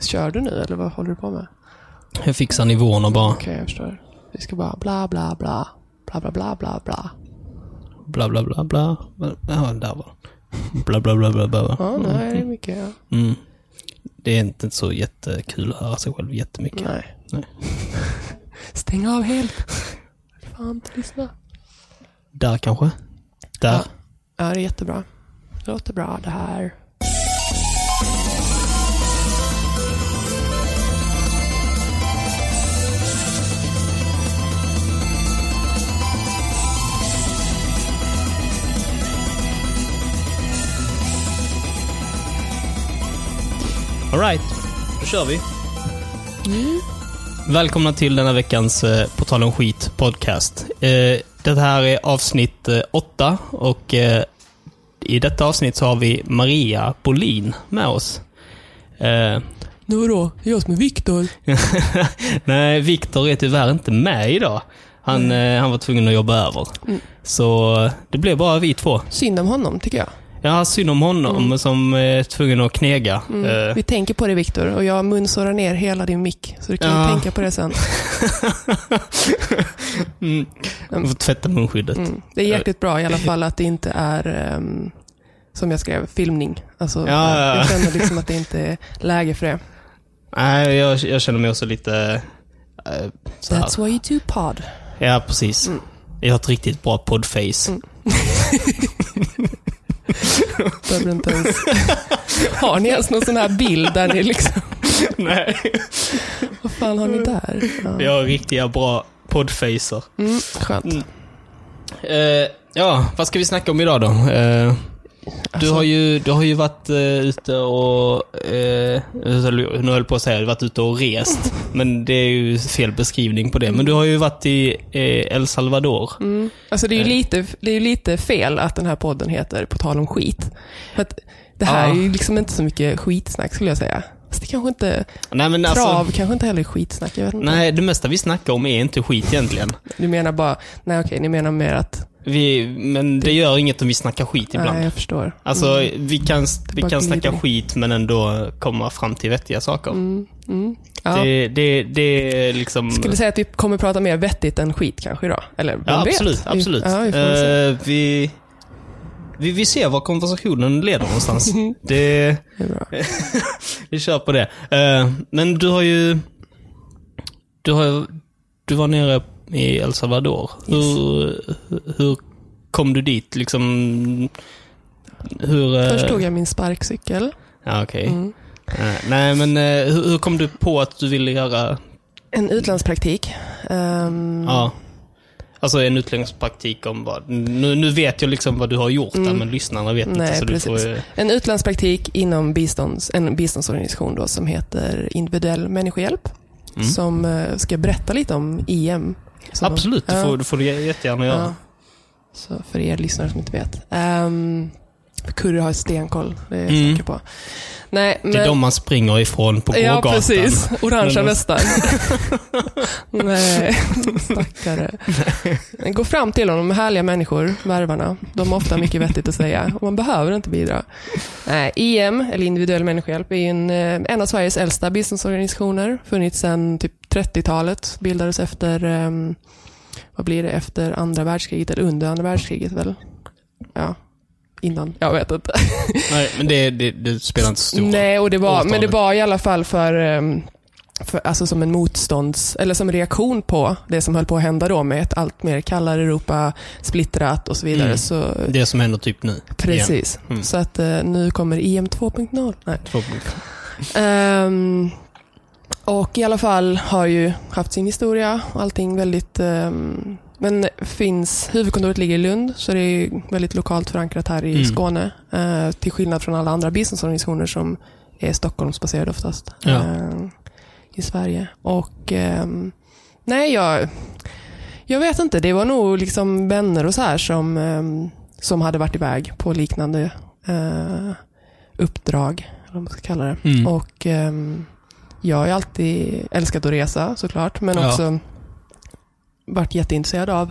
Kör du nu eller vad håller du på med? Jag fixar nivåerna bara. Okej, jag förstår. Vi ska bara bla bla bla. Bla bla bla bla bla. Bla, bla, bla, bla. Ja, där var. Bla, bla, bla, bla, bla. Ja, det här är mycket. Ja. Mm. Det är inte så jättekul att höra sig själv jättemycket. Nej. Nej. Stäng av helt. Fan, inte lyssna. Där kanske? Där? Ja. Ja, det är jättebra. Det låter bra det här. Alright, då kör vi. Välkomna till denna veckans eh, På tal om skit podcast. Eh, det här är avsnitt eh, åtta och eh, i detta avsnitt så har vi Maria Bolin med oss. Eh, Nu då? Jag som är Viktor. nej, Viktor är tyvärr inte med idag. Han, eh, han var tvungen att jobba över. Mm. Så eh, det blev bara vi två. Synd om honom, tycker jag. Ja, synd om honom som är tvungen att knega. Mm. Eh, Vi tänker på det, Viktor. Och jag munsårar ner hela din mick. Så du kan Ja. tänka på det sen. mm. Jag får tvätta munskyddet. Mm. Det är jäkligt bra i alla fall att det inte är, ehm, som jag skrev, filmning. Alltså, Ja, ja, ja. Jag känner liksom att det inte är läge för det. Nej, jag, jag känner mig också lite... så här. That's why you do pod. Ja, precis. Mm. Jag har ett riktigt bra podface. Behöver inte ens... Har ni ens någon sån här bild där ni liksom... Nej. Vad fan har ni där? Ja. Jag har riktiga bra podfacer. Mm, skönt. Mm. Eh, ja, vad ska vi snacka om idag då? Eh, du, Alltså- har ju, du har ju varit uh, ute och... Uh, nu höll jag på att säga, varit ute och rest. men det är ju fel beskrivning på det. Men du har ju varit i eh, El Salvador. Mm. Alltså det är ju lite, det är ju lite fel att den här podden heter På tal om skit. För att det här Ja. är ju liksom inte så mycket skitsnack skulle jag säga. Fast det kanske inte... Nej, men Trav alltså... kanske inte heller är skitsnack. Jag vet inte. Nej, det mesta vi snackar om är inte skit egentligen. Du menar bara... Nej okej, ni menar mer att... Vi, men det gör inget om vi snackar skit ibland. Nej, jag förstår. Alltså, Mm. vi kan, vi kan snacka skit men ändå komma fram till vettiga saker. Mm. Mm. Ja. Det, det, det är liksom... Skulle säga att vi kommer prata mer vettigt än skit kanske idag. Eller vem ja, vet? absolut. Vi- absolut. Ja, vi. Eh, vi, vi, vi ser var konversationen leder någonstans. det, Det är bra. vi kör på det. Eh, men du har ju... Du, har, du var nere i El Salvador. Hur, hur kom du dit? Liksom... Hur... eh, Först tog jag min sparkcykel. Ja, okej. Mm. Eh, nej, men eh, hur, hur kom du på att du ville göra... En utlandspraktik. Ehm, Ja. Alltså en utlandspraktik om vad? Nu, nu vet jag liksom vad du har gjort där, Mm. men lyssnarna vet inte. Nej, Så du precis. får, ju- En utlandspraktik inom bistånds, en biståndsorganisation då, som heter Individuell människohjälp. Mm. Som eh, ska berätta lite om IM. Så- Absolut, det Ja. får, får du jättegärna göra. Ja. Så för er lyssnare som inte vet. Um, Kurre har stenkoll, det är jag Mm. säker på. Nej, men... Det är de man springer ifrån på Ja, gågatan. precis. Orangea västar. Nej, stackare. Gå fram till dem, de är härliga människor, värvarna. De har ofta mycket vettigt att säga och man behöver inte bidra. Nej, IM, eller individuell människohjälp, är en, eh, en av Sveriges äldsta biståndsorganisationer. Funnits sedan typ 30-talet. Bildades efter, ehm, vad blir det, efter andra världskriget, eller under andra världskriget väl? Ja, innan. Jag vet inte. Nej, men det, det, det spelar inte så stor roll. Nej, och det var, men det var i alla fall för, ehm, för, alltså som en motstånds, eller som en reaktion på det som höll på att hända då med ett allt mer kallare Europa, splittrat och så vidare. Mm. Så, Det som händer typ nu. precis. Mm. Så att eh, nu kommer IM 2.0. Nej. Två punkter. Ehm, och i alla fall har ju haft sin historia och allting väldigt... ehm, men finns, huvudkontoret ligger i Lund, så det är väldigt lokalt förankrat här i Mm. Skåne. eh, till skillnad från alla andra biståndsorganisationer som är Stockholmsbaserade oftast. Ja. eh, I Sverige. Och ehm, nej, jag, jag vet inte. Det var nog liksom vänner och så här som, ehm, som hade varit iväg på liknande eh, uppdrag, eller vad man ska kalla det. Mm. Och ehm, jag har ju alltid älskat att resa såklart, men Ja. Varit jätteintresserad av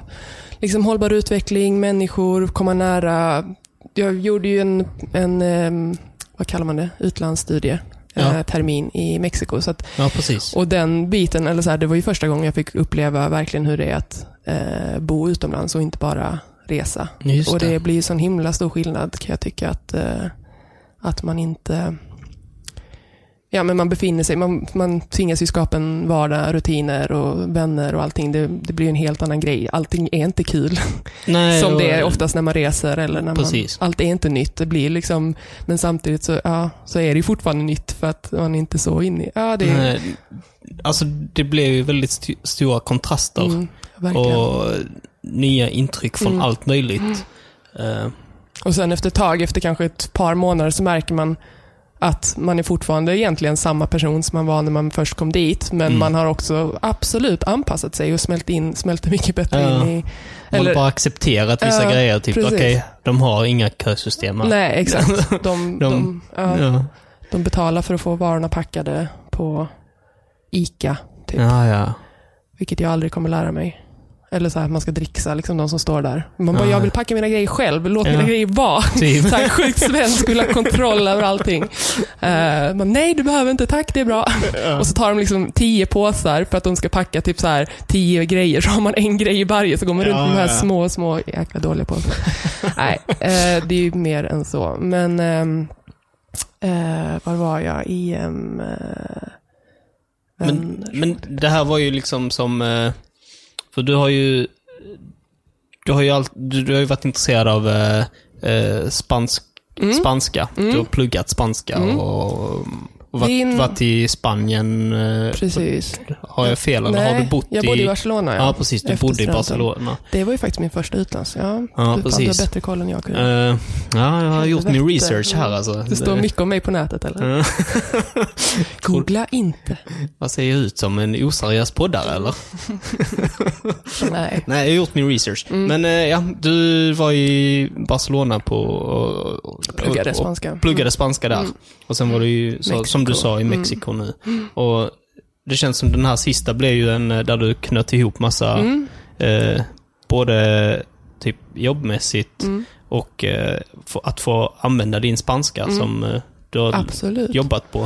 liksom hållbar utveckling, människor, komma nära. Jag gjorde ju en, en vad kallar man det, utlandsstudie eh, Ja. termin i Mexiko. Så att, Ja, och den biten, eller så här, det var ju första gången jag fick uppleva verkligen hur det är att eh, bo utomlands och inte bara resa. Just och det, det. blir ju sån himla stor skillnad kan jag tycka att, eh, att man inte Ja, men man befinner sig, man, man tvingas ju skapa en vardag, rutiner och vänner och allting. Det, det blir en helt annan grej. Allting är inte kul. Nej, som det är oftast när man reser eller när Precis. man... Allt är inte nytt. Det blir liksom, men samtidigt så, ja, så är det ju fortfarande nytt för att man är inte så inne i... Ja, det. Nej, alltså det blev ju väldigt st- stora kontraster Mm. Och, nya intryck från Mm. allt möjligt. Eh, och sen efter ett tag, efter kanske ett par månader, så märker man att man är fortfarande egentligen samma person som man var när man först kom dit, men Mm. man har också absolut anpassat sig och smält in, smälter mycket bättre Ja. in i... man har bara accepterat vissa Ja, grejer. Typ, okej, de har inga kösystem här. Nej, exakt. De, de, De- Ja. de betalar för att få varorna packade på ICA, typ. ja, ja. Vilket jag aldrig kommer lära mig. Eller så här, att man ska dricksa, liksom de som står där. Man bara, Ja. jag vill packa mina grejer själv. Låt Ja. mina grejer vara. Typ. Så här, sjukt svensk, vill ha kontroll över allting. Uh, man, nej, du behöver inte. Tack, det är bra. Och så tar de liksom tio påsar för att de ska packa typ så här tio grejer. Så har man en grej i varje, så går man runt Ja, med de här ja. små, små, jäkla dåliga påsar. nej, eh, det är ju mer än så. Men, ehm, eh, var var jag? I... Um, Men, men det här var ju liksom som... För du har ju... Du har ju, all, du, du har ju varit intresserad av eh, eh, spansk, Mm. spanska. Du har pluggat spanska Mm. och, och varit, Din- varit i Spanien. eh, Precis. Har jag fel eller har du bott jag bodde i Barcelona. Ja, precis. Du bodde i. Barcelona. Det var ju faktiskt min första utlands. Ja, Ja, du, precis. Du har bättre koll än jag. Eh, ja, jag har gjort min research här alltså. det står mycket om mig på nätet, eller? Eh, Googla inte. Vad ser jag ut som? En oseriös poddare eller? Nej. Nej, jag har gjort min research. Mm. Men eh, ja, du var i Barcelona på... Och, och, Pluggade och- spanska. pluggade spanska där. Mm. Och sen var du ju, så. Som du sa, i Mm. Mexiko nu. Och det känns som den här sista blev ju en eh, där du knöt ihop massa, Mm. eh, både typ jobbmässigt Mm. och eh, att få använda din spanska Mm. som eh, du har Absolut. jobbat på.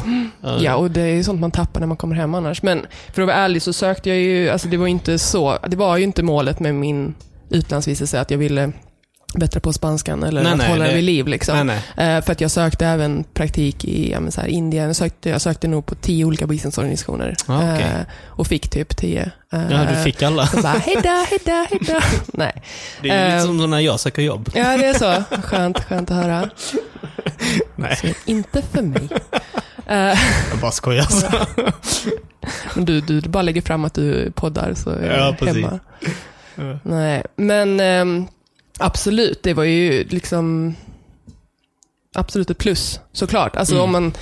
Eh, Ja, och det är ju sånt man tappar när man kommer hem annars. Men för att vara ärlig så sökte jag ju, alltså det var inte så, det var ju inte målet med min utlandsvistelse att jag ville bättra på spanskan eller Nej, att nej, hålla det- vid liv. Liksom. Nej, nej. Eh, för att jag sökte även praktik i ja, så här, Indien. Jag sökte, jag sökte nog på tio olika biståndsorganisationer. Ah, okej. Eh, och fick typ tio. Eh, Ja, du fick alla. Så bara, hejdå, hejdå, hejdå. Nej. Det är lite som när jag söker jobb. Ja, det är så. Skönt, skönt att höra. Nej, Så inte för mig. Jag bara skojar. men du, du bara lägger fram att du poddar så är Ja, jag hemma. Ja. Nej, men ehm, absolut, det var ju liksom absolut ett plus, såklart. Alltså Mm. om man,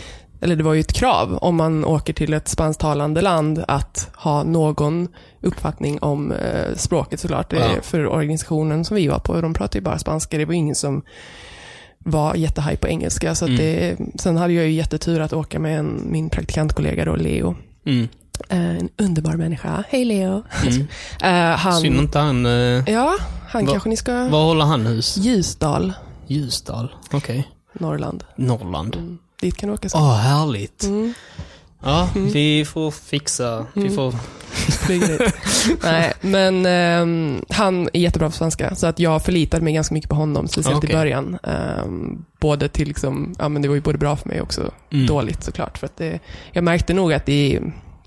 eller det var ju ett krav om man åker till ett spansktalande land att ha någon uppfattning om eh, språket såklart. Det, Ja. För organisationen som vi var på, de pratade ju bara spanska. Det var ingen som var jättehaj på engelska. Så Mm. det, sen hade jag ju jättetur att åka med en, min praktikantkollega då, Leo. Mm. Eh, en underbar människa. Hej Leo. Mm. Eh, han, Synd inte han... eh, Ja, han Va- kanske ni ska... Var håller han hus? Ljusdal, Ljusdal. Okej. Norrland. Norrland. Mm. Dit kan du åka sen. Åh, härligt. Mm. Ja, vi får fixa. Vi Mm. får... Nej, men ehm, han är jättebra på svenska, så att jag förlitade mig ganska mycket på honom, speciellt Okej. i början. Ehm, både till liksom, ja men det var ju både bra för mig och också Mm. dåligt såklart. För att det, jag märkte nog att det,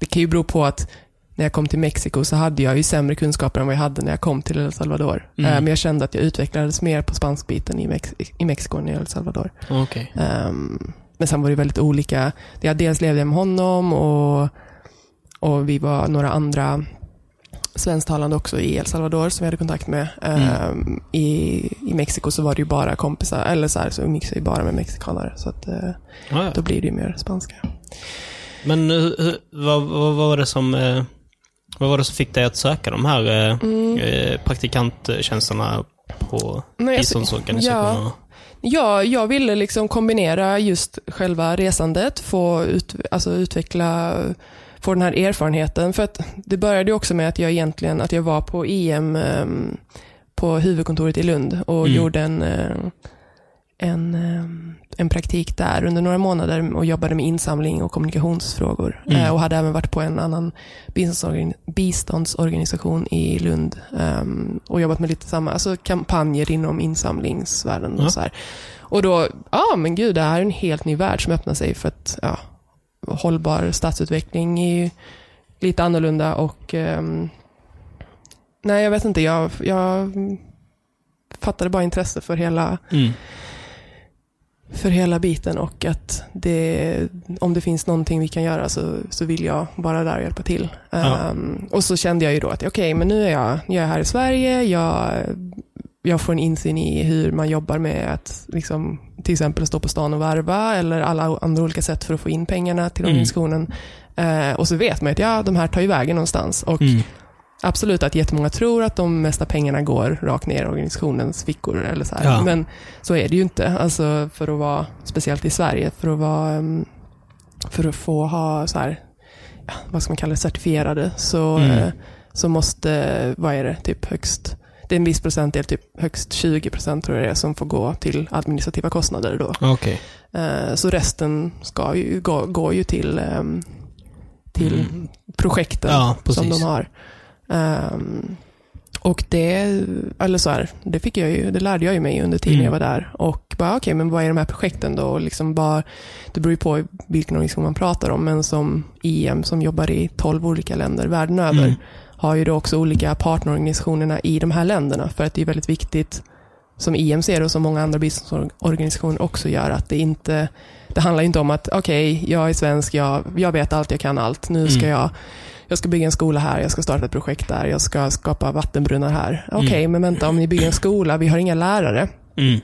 det kan ju bero på att när jag kom till Mexiko så hade jag ju sämre kunskaper än vad jag hade när jag kom till El Salvador. Mm. Ehm, men jag kände att jag utvecklades mer på spanskbiten i, Mex i Mexiko än i El Salvador. Okej. Ehm, men sen var det väldigt olika. Jag dels levde jag med honom och, och vi var några andra svensktalande också i El Salvador som vi hade kontakt med. Ehm, i, I Mexiko så var det ju bara kompisar, eller så här, så umgicks jag ju bara med mexikanare. Så att, eh, Ja, ja. då blir det ju mer spanska. Men hur- vad, vad, vad var det som... eh, Vad var det som fick dig att söka de här eh, Mm. eh, praktikanttjänsterna på Nej, alltså, biståndsorganisationerna? Ja, jag ville liksom kombinera just själva resandet, få ut, alltså utveckla, få den här erfarenheten. För att det började också med att jag egentligen, att jag var på EM ehm, på huvudkontoret i Lund och Mm. gjorde en, en, eh, en praktik där under några månader och jobbade med insamling och kommunikationsfrågor. Mm. Eh, och hade även varit på en annan biståndsorgan- biståndsorganisation i Lund ehm, och jobbat med lite samma alltså kampanjer inom insamlingsvärlden. Ja. Och, så här. och då, ja men gud, det här är en helt ny värld som öppnar sig för att ja, hållbar stadsutveckling är ju lite annorlunda och ehm, nej, jag vet inte, jag, jag fattade bara intresse för hela Mm. För hela biten och att det, om det finns någonting vi kan göra så, så vill jag vara där och hjälpa till. Ja. Ehm, och så kände jag ju då att okej, men nu är jag, jag är här i Sverige, jag, jag får en insyn i hur man jobbar med att liksom, till exempel stå på stan och varva eller alla andra olika sätt för att få in pengarna till Mm. organisationen. Eh, och så vet man att ja, de här tar ju vägen någonstans. Och Mm. Absolut att jättemånga tror att de mesta pengarna går rakt ner i organisationens fickor. Eller så här. Ja. Men så är det ju inte. Alltså för att vara, speciellt i Sverige, för att vara mm, för att få ha så här, vad ska man kalla det, certifierade, så, Mm. eh, så måste, vad är det, typ högst, det är en viss procentdel, typ högst 20 procent tror jag det är, som får gå till administrativa kostnader då. Okej. Eh, Så resten ska ju, gå, går ju till, ehm, till Mm. projekten Ja, som de har. Ehm, och det, eller så här, det, fick jag ju, det lärde jag ju mig under tiden Mm. jag var där. Och bara, okej, men vad är de här projekten då? Och liksom bara, det beror ju på vilken organisation man pratar om, men som IM som jobbar i 12 olika länder världen över, Mm. har ju då också olika partnerorganisationerna i de här länderna. För att det är väldigt viktigt, som IM ser det och som många andra biståndsorganisationer också gör, att det inte, det handlar inte om att okej, jag är svensk, jag, jag vet allt, jag kan allt, nu ska Mm. jag jag ska bygga en skola här, jag ska starta ett projekt där, jag ska skapa vattenbrunnar här. Okej, Mm. men vänta, om ni bygger en skola, vi har inga lärare, Mm.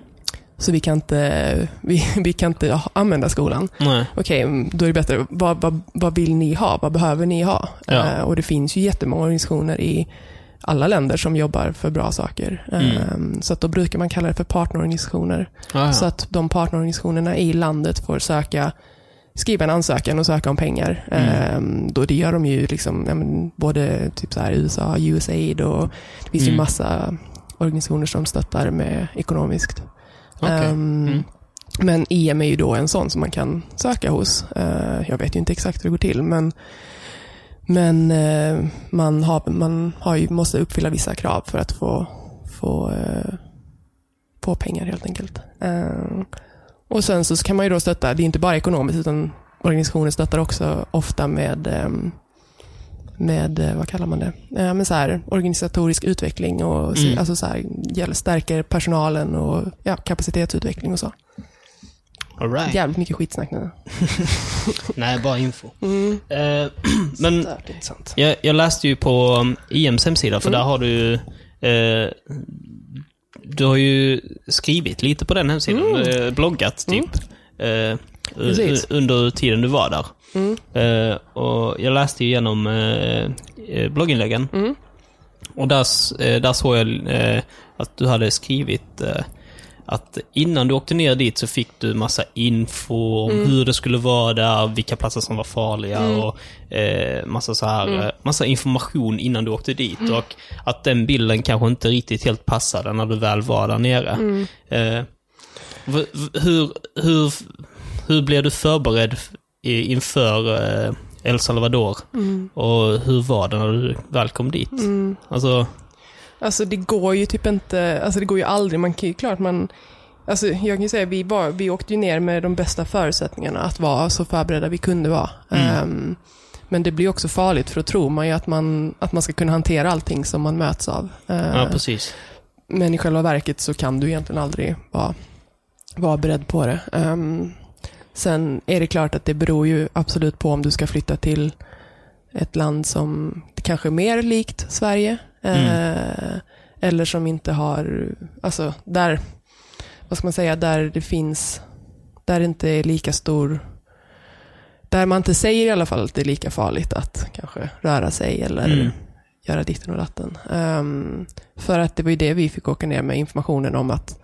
så vi kan inte, vi, vi kan inte använda skolan. Nej. Okej, mm, då är det bättre, vad, vad, vad vill ni ha? Vad behöver ni ha? Ja. Eh, och det finns ju jättemånga organisationer i alla länder som jobbar för bra saker. Mm. Eh, Så att då brukar man kalla det för partnerorganisationer. Ja. Så att de partnerorganisationerna i landet får söka, skriva en ansökan och söka om pengar. Mm. Ehm, Då det gör de ju liksom, men, både typ så här USA, USAID och det finns ju Mm. massa organisationer som stöttar med ekonomiskt. Okej. Ehm, Mm. Men EM är ju då en sån som man kan söka hos. Eh, Jag vet ju inte exakt hur det går till, men, men eh, man, har, man har ju, måste uppfylla vissa krav för att få, få, eh, få pengar helt enkelt. Och sen så kan man ju då stötta, det är inte bara ekonomiskt, utan organisationer stöttar också ofta med ehm, med, eh, vad kallar man det, eh, men så här, organisatorisk utveckling och Mm. alltså så här, stärker personalen och ja, kapacitetsutveckling och så. All right. Jävligt mycket skitsnack nu. Nej, bara info. Mm. Eh, men jag, jag läste ju på um, IMs hemsida, för Mm. där har du eh, Du har ju skrivit lite på den hemsidan, eh, bloggat typ. Mm. Precis. u- under tiden du var där. Mm. Eh, och jag läste ju igenom eh, blogginläggen. Mm. Och där, där såg jag att du hade skrivit att innan du åkte ner dit så fick du massa info om hur det skulle vara där, vilka platser som var farliga och eh, massa så här, eh, massa information innan du åkte dit. Och att den bilden kanske inte riktigt helt passade när du väl var där nere. Eh, v- v- hur, hur, hur blev du förberedd inför eh, El Salvador? Och hur var det när du väl kom dit? Alltså, Alltså det går ju typ inte, alltså det går ju aldrig, man kan ju klart man, alltså jag kan ju säga vi, var, vi åkte ju ner med de bästa förutsättningarna att vara så förberedda vi kunde vara. Ehm, men det blir också farligt för då tror man ju att man, att man ska kunna hantera allting som man möts av. Ehm, ja precis. Men i själva verket så kan du egentligen aldrig vara, vara beredd på det. Ehm, sen är det klart att det beror ju absolut på om du ska flytta till ett land som kanske är mer likt Sverige. eh, Eller som inte har, alltså där, vad ska man säga, där det finns, där det inte är lika stor, där man inte säger i alla fall att det är lika farligt att kanske röra sig eller Mm. göra ditten och datten. Ehm, för att det var ju det vi fick åka ner med informationen om att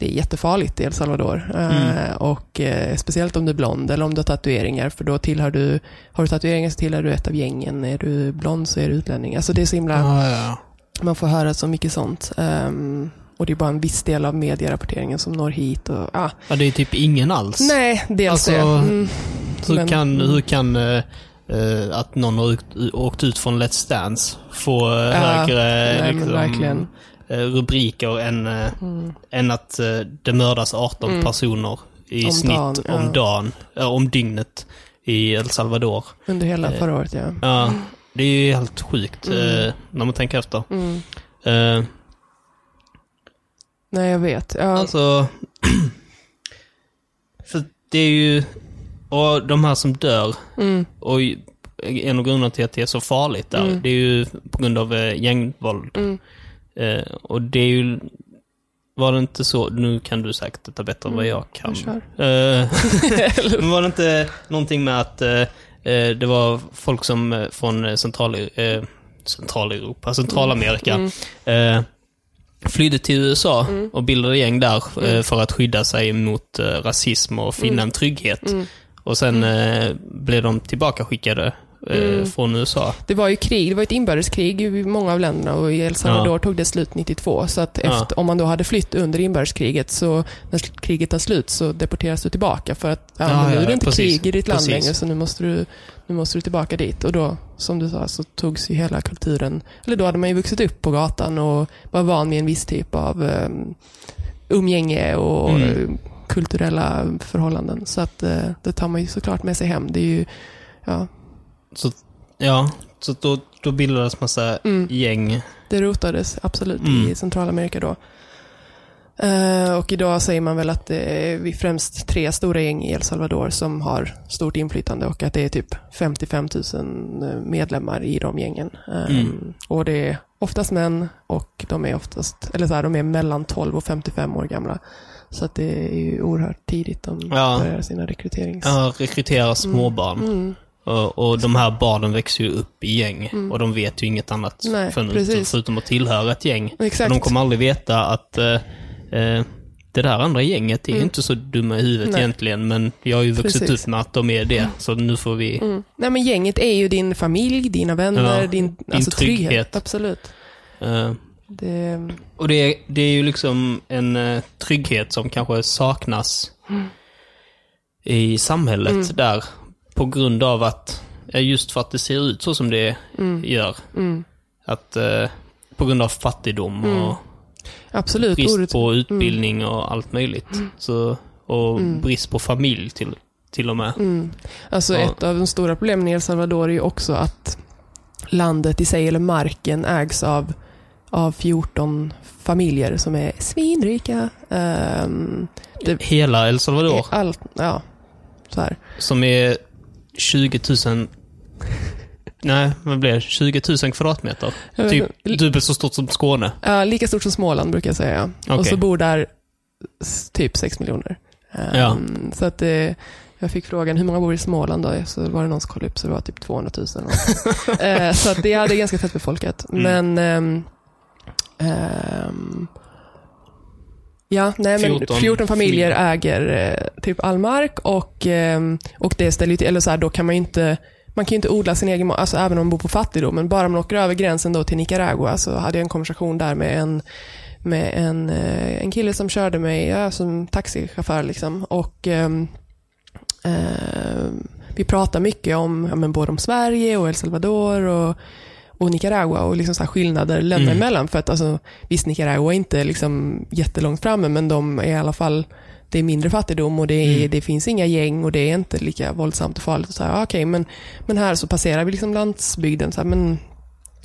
det är jättefarligt i El Salvador. Eh, och eh, speciellt om du är blond eller om du har tatueringar, för då tillhör du, har du tatueringar så tillhör du ett av gängen. Är du blond så är du utlänning. Alltså det är så himla, Ja, ja. man får höra så mycket sånt. Ehm, och det är bara en viss del av medierapporteringen som når hit. Och, ah. Ja, det är typ ingen alls. Nej, dels Alltså, det. Mm. Hur Men- kan, hur kan eh, att någon har åkt, ut från Let's Dance få eh, högre nej, liksom, verkligen. Eh, rubriker än, eh, än att eh, det mördas 18 personer i Om snitt dagen, ja. om dagen, ja, om dygnet i El Salvador. Under hela förra året, ja. Ja, det är ju helt sjukt eh, när man tänker efter. Mm. Eh, Nej, jag vet. Ja. Alltså... för det är ju... Och de här som dör, Mm. och en av grunderna till att det är så farligt där, Mm. det är ju på grund av gängvåld. Mm. Eh, och det är ju... Var det inte så, nu kan du säkert detta bättre än vad jag kan. Kör. Eh, men var det inte någonting med att eh, eh, det var folk som eh, från central, eh, Centraleuropa, Centralamerika, Mm. eh, flydde till USA och bildade gäng där eh, för att skydda sig mot rasism och finna en trygghet. Mm. Och sen blev de tillbaka skickade Mm. från USA. Det var ju krig, det var ett inbördeskrig i många av länderna och i El Salvador tog det slut 92. Så att Ja. efter, om man då hade flytt under inbördeskriget så när kriget tar slut så deporteras du tillbaka för att ja, Ja, nu ja, är det inte precis. krig i ditt land Precis. längre så nu måste, du, nu måste du tillbaka dit. Och då, som du sa, så togs ju hela kulturen, eller då hade man ju vuxit upp på gatan och var van vid en viss typ av um, umgänge och Mm. eh, kulturella förhållanden. Så att eh, det tar man ju såklart med sig hem. Det är ju, ja, Så, ja, så då, då bildades massa Mm. gäng. Det rotades absolut Mm. i Centralamerika då. Eh, och idag säger man väl att det är främst tre stora gäng i El Salvador som har stort inflytande och att det är typ 55 000 medlemmar i de gängen. Eh, Mm. Och det är oftast män och de är oftast, eller så här, de är mellan 12 och 55 år gamla. Så att det är ju oerhört tidigt de Ja. börjar sina rekryterings... Ja, rekrytera småbarn. Mm. Och, och de här barnen växer ju upp i gäng och de vet ju inget annat Nej, förutom att tillhöra ett gäng. Exakt. Och de kommer aldrig veta att eh, eh, det där andra gänget är Mm. inte så dumma i huvudet Nej. egentligen, men jag har ju vuxit Precis. upp med att de är det, så nu får vi... Mm. Nej men gänget är ju din familj, dina vänner, Ja, din, din alltså, trygghet. trygghet. Absolut. eh, Det, och det är, det är ju liksom en eh, trygghet som kanske saknas i samhället Mm. där, på grund av att, just för att det ser ut så som det gör. mm. Att eh, på grund av fattigdom Mm. och Absolut. brist Ordet, på utbildning och allt möjligt. Så, och brist på familj till, till och med. mm. Alltså Ja. ett av de stora problemen i El Salvador är ju också att landet i sig, eller marken, ägs av, av 14 familjer som är svinrika. Um, det, Hela El Salvador, allt, ja, så här. som är 20 000... Nej, vad blir det? 20 000 kvadratmeter. Typ dubbelt så stort som Skåne. Ja, lika stort som Småland brukar jag säga. Och Okej. så bor där typ 6 miljoner. Um, Ja. Så att det, jag fick frågan hur många bor i Småland då? Så var det någon som kollade upp så det var typ 200 000. eller något. Eh, så att det är ganska tätt befolkat. Mm. Men ehm, Ja, nej men 14 14, familjer äger eh, typ all mark och, ehm, och det ställer ju till, eller så här, då kan man ju inte man kan ju inte odla sin egen alltså även om man bor på fattigdom. Men bara man åker över gränsen då till Nicaragua så hade jag en konversation där med en, med en, eh, en kille som körde mig ja, som taxichaufför. Liksom. Och, ehm, ehm, vi pratar mycket om ja, men både om Sverige och El Salvador och, och Nicaragua och liksom så här skillnader länder Mm. emellan. För att alltså, visst, Nicaragua är inte liksom jättelångt framme, men de är i alla fall det är mindre fattigdom och det, är, Mm. det finns inga gäng och det är inte lika våldsamt och farligt. Och så här, okej, men, men här så passerar vi liksom landsbygden. Så här, men,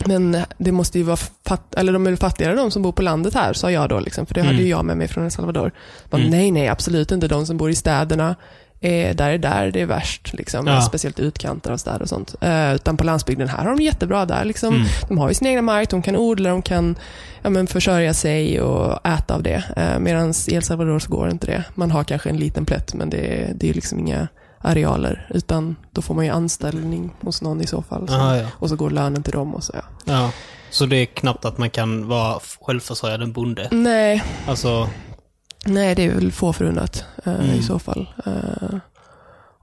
men det måste ju vara fatt, eller de är fattigare de som bor på landet här, sa jag då. Liksom, för det hade Mm. ju jag med mig från El Salvador. Bara, Mm. Nej, nej, absolut inte. De som bor i städerna, eh, där är där det är värst. Liksom, Ja. Speciellt utkanter av städer och sånt. Eh, utan på landsbygden, här har de jättebra där. Liksom. Mm. De har ju sin egna mark, de kan odla, de kan ja, men försörja sig och äta av det. Eh, Medan i El Salvador så går inte det. Man har kanske en liten plätt, men det, är- det är liksom inga arealer. Utan då får man ju anställning hos någon i så fall. Så, Aha, ja. Och så går lönen till dem och så. Ja. ja. Så det är knappt att man kan vara självförsörjande bonde. Nej, Alltså, nej, det är väl få förunnat eh, Mm. i så fall. Eh,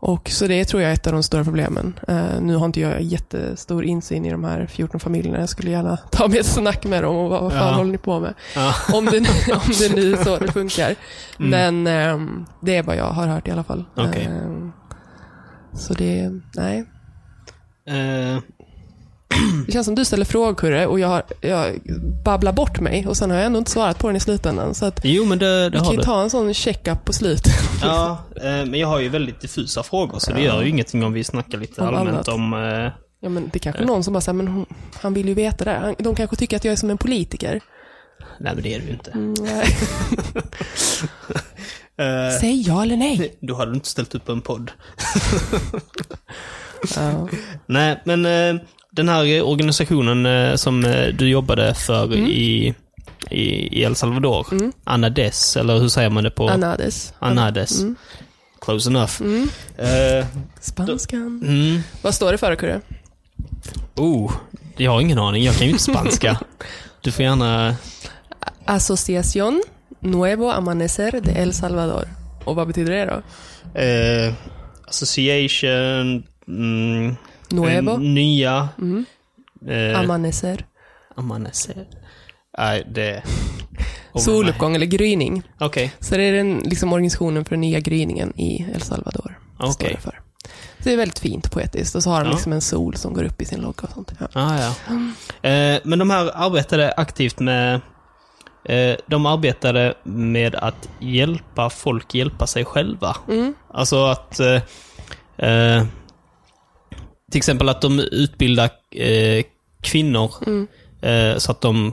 Och Så det tror jag är ett av de stora problemen. Eh, nu har inte jag jättestor insyn i de här 14 familjerna. Jag skulle gärna ta med ett snack med dem och vad, vad fan Ja. håller ni på med? Ja. Om det, om det nu är så det funkar. Mm. Men ehm, det är vad jag har hört i alla fall. Okej. Ehm, så det, nej. Eh, Det känns som du ställer frågor och jag, har, jag babblar bort mig och sen har jag ändå inte svarat på den i slutändan. Så att jo, men det, vi det kan har ju ta en sån check-up på slutet. Ja, eh, men jag har ju väldigt diffusa frågor, så det gör ju ingenting om vi snackar lite Om allmänt annat. om... Eh, Ja, men det är kanske är någon som bara säger, men hon, han vill ju veta det. Han, de kanske tycker att jag är som en politiker. nej, men det är du ju inte. Mm. Eh, Säg ja eller nej. då hade du inte ställt upp en podd. Ja. Nej, men eh, den här organisationen eh, som eh, du jobbade för Mm. i, i, i El Salvador, Anades, eller hur säger man det på? Anades. Anades. Mm. Close enough. Eh, Spanskan. mm. Vad står det för Kurre? Oh, jag har ingen aning. Jag kan ju inte spanska. Du får gärna... Asociación Nuevo Amanecer de El Salvador. Och vad betyder det då? Eh, association... Mm, Nuevo eh, nya... Mm. Eh, Amanecer. amanecer. Nej, det... Oh, Soluppgång eller gryning. Okej. Så det är den liksom, organisationen för den nya gryningen i El Salvador. Okej. det. Så det är väldigt fint poetiskt. Och så har de Ja. liksom en sol som går upp i sin logga och sånt. Ja. Ah, ja. Eh, men de här arbetade aktivt med... Eh, de arbetade med att hjälpa folk hjälpa sig själva. Mm. Alltså att... Eh, eh, till exempel att de utbildar eh, kvinnor Mm. eh, så att de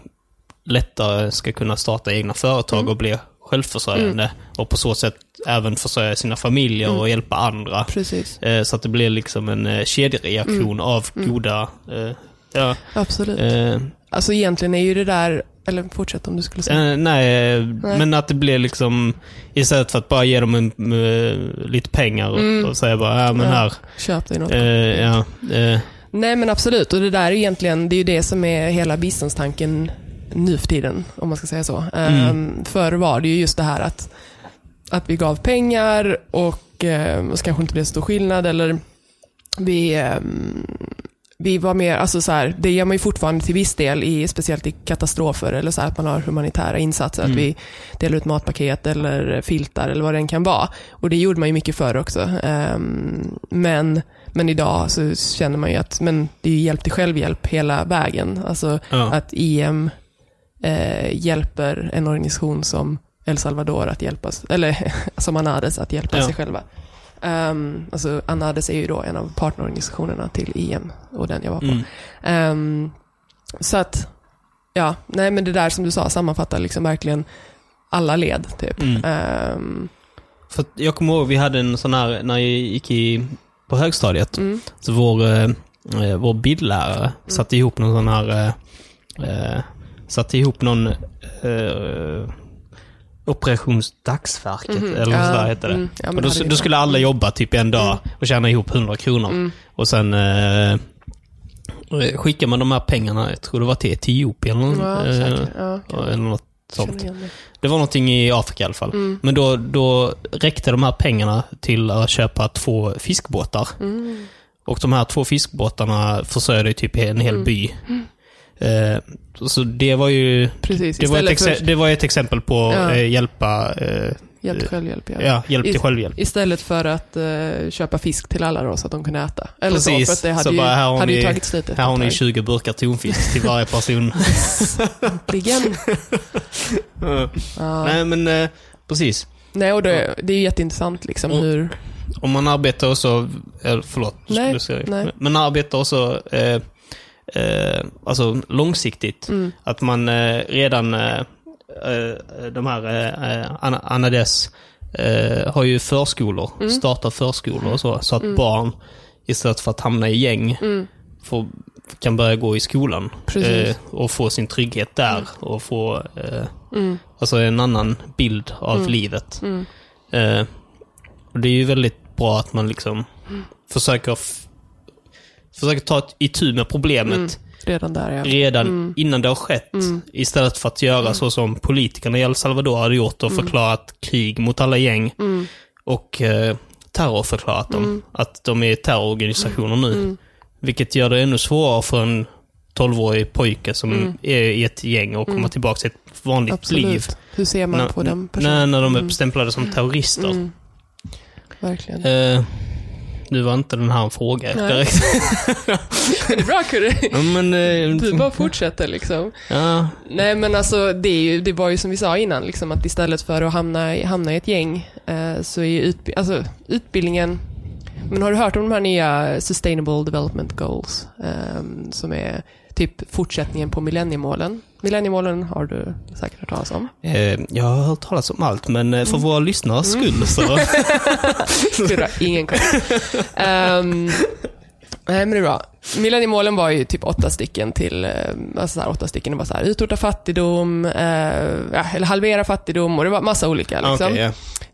lättare ska kunna starta egna företag Mm. och bli självförsörjande. Och på så sätt även försörja sina familjer Mm. och hjälpa andra. Precis. Eh, så att det blir liksom en eh, kedjereaktion Mm. av goda... Eh, ja, Absolut. Alltså egentligen är ju det där, eller fortsätt om du skulle säga. eh, nej, eh, men att det blir liksom... Istället för att bara ge dem en, eh, lite pengar och, Mm. och säga bara, ja men Ja. här. Köp dig något. Eh, ja, eh, Nej men absolut, och det där är egentligen, det är ju det som är hela biståndstanken nu för tiden, om man ska säga så. Mm. Um, förr var det ju just det här att, att vi gav pengar och, um, och så kanske inte blev så stor skillnad eller vi, ehm, vi var mer, alltså så här, det gör man ju fortfarande till viss del, i, speciellt i katastrofer eller så här, att man har humanitära insatser, Mm. att vi delar ut matpaket eller filtar eller vad det än kan vara. Och det gjorde man ju mycket förr också. Ehm, men, men idag så känner man ju att men det är hjälp till självhjälp hela vägen. Alltså ja. att IM eh, hjälper en organisation som El Salvador att hjälpa, eller som Anades att hjälpa Ja. sig själva. Um, alltså Anades är ju då en av partnerorganisationerna till IM och den jag var på. Mm. Ehm, så att, ja, nej men det där som du sa sammanfattar liksom verkligen alla led typ. Mm. Ehm, För jag kommer ihåg, vi hade en sån här, när jag gick i, på högstadiet, mm, så vår, eh, vår bildlärare satte ihop någon sån här, eh, eh, satte ihop någon eh, Operations Dagsverket, mhm, eller sådär hette det. mm, ja, och då, då skulle alla jobba typ en dag och tjäna ihop 100 kronor. Mm. Och sen eh, eh, skickar man de här pengarna, jag tror det var till Etiopien eller, Ja, eh. Ja, okej. eller något sånt. det. Det var någonting i Afrika i alla fall. Mm. Men då, då räckte de här pengarna till att köpa två fiskbåtar. Mm. Och de här två fiskbåtarna försörjde typ en hel Mm. by. Eh, så det var ju... Precis, Det var, ett för det var ett exempel på Ja. eh, hjälpa... Eh, hjälp till självhjälp. Ja. ja, hjälp till självhjälp. Istället för att eh, köpa fisk till alla då, så att de kunde äta. Eller så, Precis. för att det hade, Så ju, bara, hade ju ni- tagit slut Här har ni tag. 20 burkar tonfisk till varje person. Äntligen. Ja. Nej, men eh, precis. Nej, och det, det är ju jätteintressant liksom Och- hur... Om man arbetar också... Eller, förlåt, Nej, nej. Men arbetar också... Eh, eh, alltså långsiktigt. Mm, Att man eh, redan, eh, eh, de här eh, Anna- Anades eh, har ju förskolor, Mm. startar förskolor och så, så att barn istället för att hamna i gäng mm, får, kan börja gå i skolan. Eh, och få sin trygghet där och få eh, mm, alltså en annan bild av Mm. livet. mm. Eh, och det är ju väldigt bra att man liksom Mm. försöker, f- försöker ta ett itu med problemet Mm. Redan där ja. redan Mm. innan det har skett. Mm. Istället för att göra så som politikerna i El Salvador hade gjort och förklarat krig mot alla gäng Mm, och eh, terrorförklarat dem. Mm. Att de är terrororganisationer nu. Vilket gör det ännu svårare för en 12-årig pojke som är i ett gäng och kommer tillbaka till ett vanligt Absolut. liv. Hur ser man När- på den personen? när de är stämplade som terrorister. Mm. Verkligen. Eh, nu var inte den här en fråga Nej. direkt. Det är bra Curry. ja, men, eh, Du bara fortsätter liksom. ja, Nej men alltså det, är ju, det var ju som vi sa innan, liksom, att istället för att hamna, i- hamna i ett gäng eh, så är ju utbi- alltså, utbildningen men har du hört om de här nya Sustainable Development Goals? ehm, som är typ fortsättningen på millenniemålen. Millenniemålen har du säkert hört talas om. eh, jag har hört talas om allt, men eh, för våra lyssnares skull så... Har ingen koll. Ehm, nej, men det är bra. Millenniemålen var ju typ åtta stycken till, eh, alltså så åtta stycken, det var så här, utrota fattigdom, eh, eller halvera fattigdom och det var massa olika. Liksom. Okej,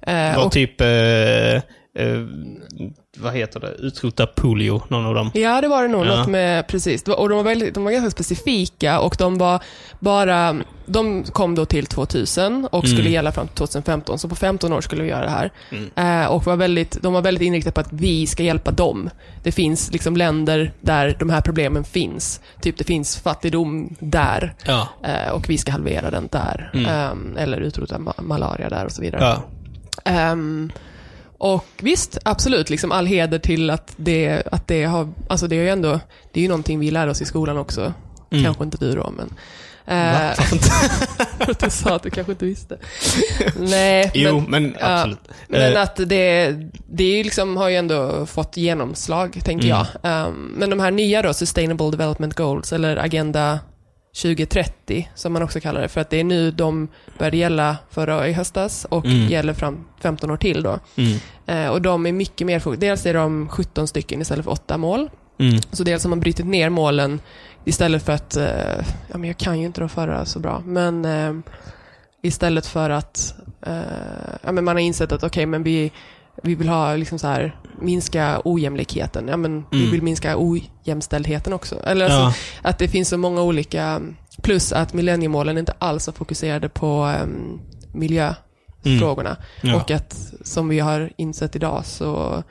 ja. Eh, Det var och, typ... Eh, eh, vad heter det? Utrota polio, någon av dem. ja, det var det nog Ja. något med, precis. Och de var, väldigt, de var ganska specifika och de var bara, de kom då till 2000 och skulle Mm. gälla fram till 2015, så på 15 år skulle vi göra det här. Mm. Eh, och var väldigt, de var väldigt inriktade på att vi ska hjälpa dem. Det finns liksom länder där de här problemen finns. Typ det finns fattigdom där Ja. eh, och vi ska halvera den där. Mm. Ehm, eller utrota ma- malaria där och så vidare. ja. Ehm, och visst, absolut, liksom all heder till att det, att det har, alltså det är ju ändå, det är ju någonting vi lär oss i skolan också. Mm. Kanske inte du då, men. Eh, att du sa att du kanske inte visste. Nej, Jo, men, men ja, absolut. men Eh, att det, det är liksom, har ju ändå fått genomslag, tänker Mm. jag. Um, men de här nya då, Sustainable Development Goals, eller Agenda 2030, som man också kallar det, för att det är nu de började gälla förra i höstas och Mm. gäller fram 15 år till då. mm, Eh, och de är mycket mer fokus. Dels är de 17 stycken istället för 8 mål. mm, Så dels har man brutit ner målen istället för att, eh, ja men jag kan ju inte de förra så bra, men eh, istället för att, eh, ja men man har insett att okej men vi, vi vill ha liksom så här, minska ojämlikheten, ja men vi Mm. vill minska ojämställdheten också. Eller alltså, ja. att det finns så många olika, plus att millenniemålen inte alls är fokuserade på um, miljöfrågorna. ja. Och att som vi har insett idag så,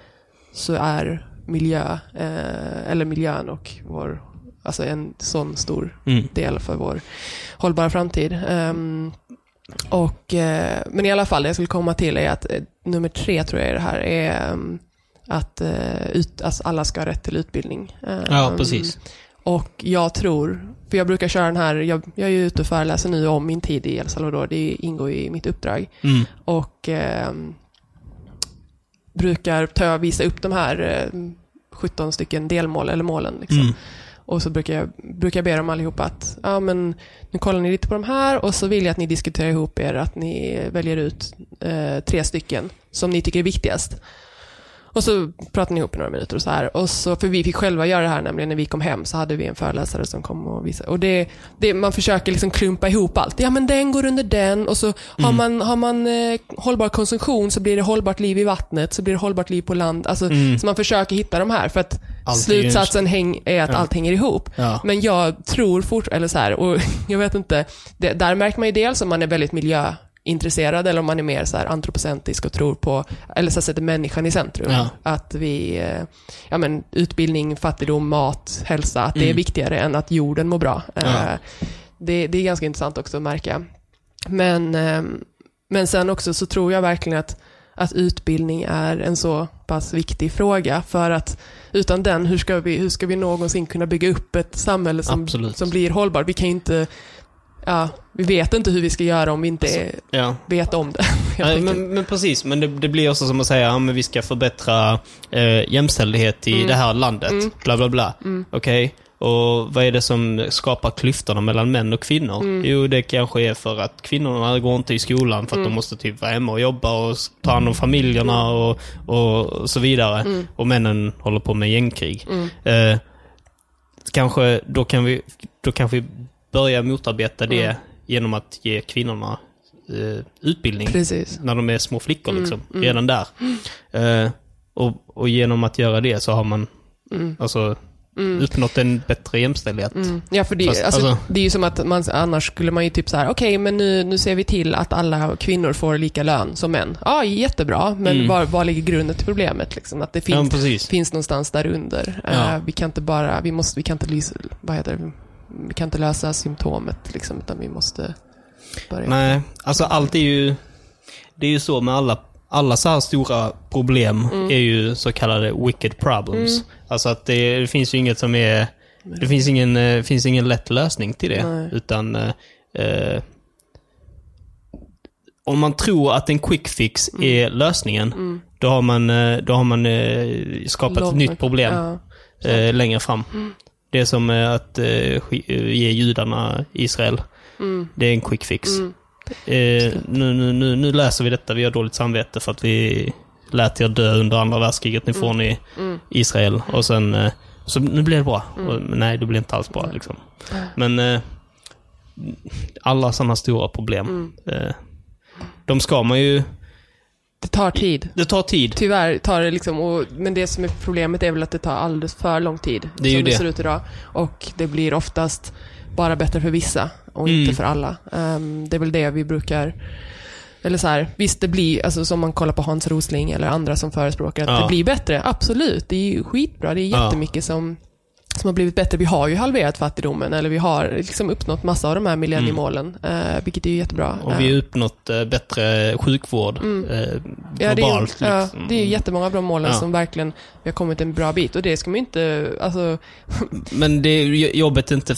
så är miljö, eh, eller miljön och vår, alltså en sån stor Mm, del för vår hållbara framtid. Ehm, och, eh, men i alla fall, det jag skulle komma till är att eh, nummer tre tror jag är det här, är ehm, att eh, ut, alltså alla ska ha rätt till utbildning. ja, Ehm, precis. och jag tror, för jag brukar köra den här, jag, jag är ju ute och föreläser nu om min tid i El Salvador, det ingår i mitt uppdrag. Mm, Och ehm, brukar ta, visa upp de här eh, 17 stycken delmål, eller målen. Liksom. mm, Och så brukar jag, brukar jag be dem allihopa att, ja men nu kollar ni lite på de här och så vill jag att ni diskuterar ihop er, att ni väljer ut eh, tre stycken som ni tycker är viktigast. Och så pratar ni ihop i några minuter och så här. Och så, för vi fick själva göra det här nämligen när vi kom hem så hade vi en föreläsare som kom och visade. Och det, det, man försöker liksom klumpa ihop allt. Ja men den går under den och så har man, har man eh, hållbar konsumtion så blir det hållbart liv i vattnet, så blir det hållbart liv på land. Alltså, Mm. Så man försöker hitta de här för att Allt slutsatsen häng, är att Ja. allt hänger ihop. ja. Men jag tror fort, eller så här, och jag vet inte, det, där märker man ju dels om man är väldigt miljöintresserad eller om man är mer så här antropocentrisk och tror på, eller så här, sätter människan i centrum. Ja. Att vi, eh, ja men utbildning, fattigdom, mat, hälsa, att det är Mm. viktigare än att jorden mår bra. Eh, Det, det är ganska intressant också att märka. Men, eh, men sen också så tror jag verkligen att, att utbildning är en så pass viktig fråga för att utan den, hur ska vi, hur ska vi någonsin kunna bygga upp ett samhälle som, Absolut. som blir hållbart? Vi kan inte, ja, vi vet inte hur vi ska göra om vi inte är, ja. vet om det. Nej, men, men precis, men det, det blir också som att säga att vi ska förbättra eh, jämställdhet i Mm. det här landet. Mm. Bla, bla, bla. Mm. Okej? Och vad är det som skapar klyftorna mellan män och kvinnor? Mm. Jo, det kanske är för att kvinnorna går inte i skolan för att Mm. de måste typ vara hemma och jobba och ta hand om familjerna och, och så vidare. Mm. Och männen håller på med gängkrig. Mm. Eh, kanske, då kan vi, då kan vi börja motarbeta det Mm. genom att ge kvinnorna eh, utbildning Precis. när de är små flickor Mm, liksom. mm. Redan där. Eh, och, och genom att göra det så har man, Mm. uppnått en bättre jämställdhet. Mm. Ja, för det, Fast, alltså, alltså- det är ju som att man, annars skulle man ju typ så här, okej, men nu, nu ser vi till att alla kvinnor får lika lön som män. Ja, jättebra, men Mm. var, var ligger grunden till problemet? Liksom? Att det Ja, finns, precis. finns någonstans där under. Ja. Eh, vi kan inte bara, vi måste, vi kan inte, vad heter det? Vi kan inte lösa symptomet, liksom, utan vi måste börja. Nej, alltså allt är ju... Det är ju så med alla, alla så här stora problem Mm. är ju så kallade wicked problems. Alltså att det, det finns ju inget som är... Det finns ingen, eh, finns ingen lätt lösning till det. Nej. Utan... eh, om man tror att en quick fix Mm. är lösningen, då har man, eh, då har man eh, skapat Lång- ett nytt problem Ja. eh, längre fram. Det är som att eh, eh, ge judarna Israel. Mm. Det är en quick fix. Eh, nu, nu, nu, nu läser vi detta, vi har dåligt samvete för att vi lät er dö under andra världskriget. Nu får ni Israel. Och sen, eh, så nu blir det bra. Och, men nej, det blir inte alls bra. Liksom. Men eh, alla sådana stora problem, eh, de ska man ju... Det tar tid. Det tar tid. Tyvärr tar det liksom, och, men det som är problemet är väl att det tar alldeles för lång tid. Det är ju som det det. ser ut idag. Och det blir oftast bara bättre för vissa och Mm. inte för alla. Ehm, det är väl det vi brukar eller så här, visst det blir, alltså som man kollar på Hans Rosling eller andra som förespråkar att Ja. det blir bättre. Absolut, det är ju skitbra. Det är Ja. jättemycket som, som har blivit bättre. Vi har ju halverat fattigdomen, eller vi har liksom uppnått massa av de här millenniemålen, eh, vilket är jättebra. Mm. Och vi har uppnått eh, bättre sjukvård eh, Mm. Ja, det är, globalt. ju, ja, liksom. det är ju jättemånga av de målen Ja. som verkligen vi har kommit en bra bit. Och det ska man ju inte, alltså, Men det, jobbet är inte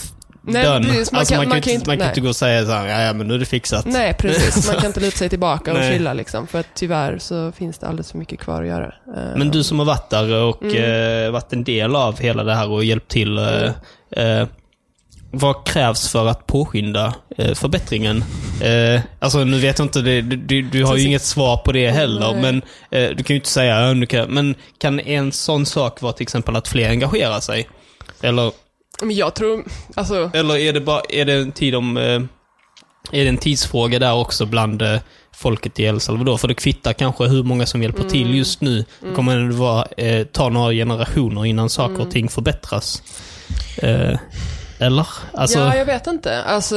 Nej, done. precis. Man alltså, kan- man man inte, kan inte- man kan inte gå och säga så här, "Ja, ja, men nu är det fixat. nej precis. Man kan inte luta sig tillbaka och chilla liksom. För att tyvärr så finns det alldeles för mycket kvar att göra. Eh, Men du som har varit där och Mm. eh, varit en del av hela det här och hjälpt till. Eh, eh, vad krävs för att påskynda eh, förbättringen? Eh, alltså nu vet jag inte, det, du, du, har ju inget svar på det heller, Nej. men eh, du kan ju inte säga, "Ja, nu kan, men kan en sån sak vara till exempel att fler engagerar sig? Eller, Men jag tror, alltså, eller är det bara, är det en tid om, eh, är det en tidsfråga där också bland eh, folket i El Salvador? För det kvittar kanske hur många som hjälper till Mm. just nu. Det kommer det vara, eh, ta några generationer innan saker Mm. och ting förbättras. Eh, eller? Alltså, ja, jag vet inte. Alltså,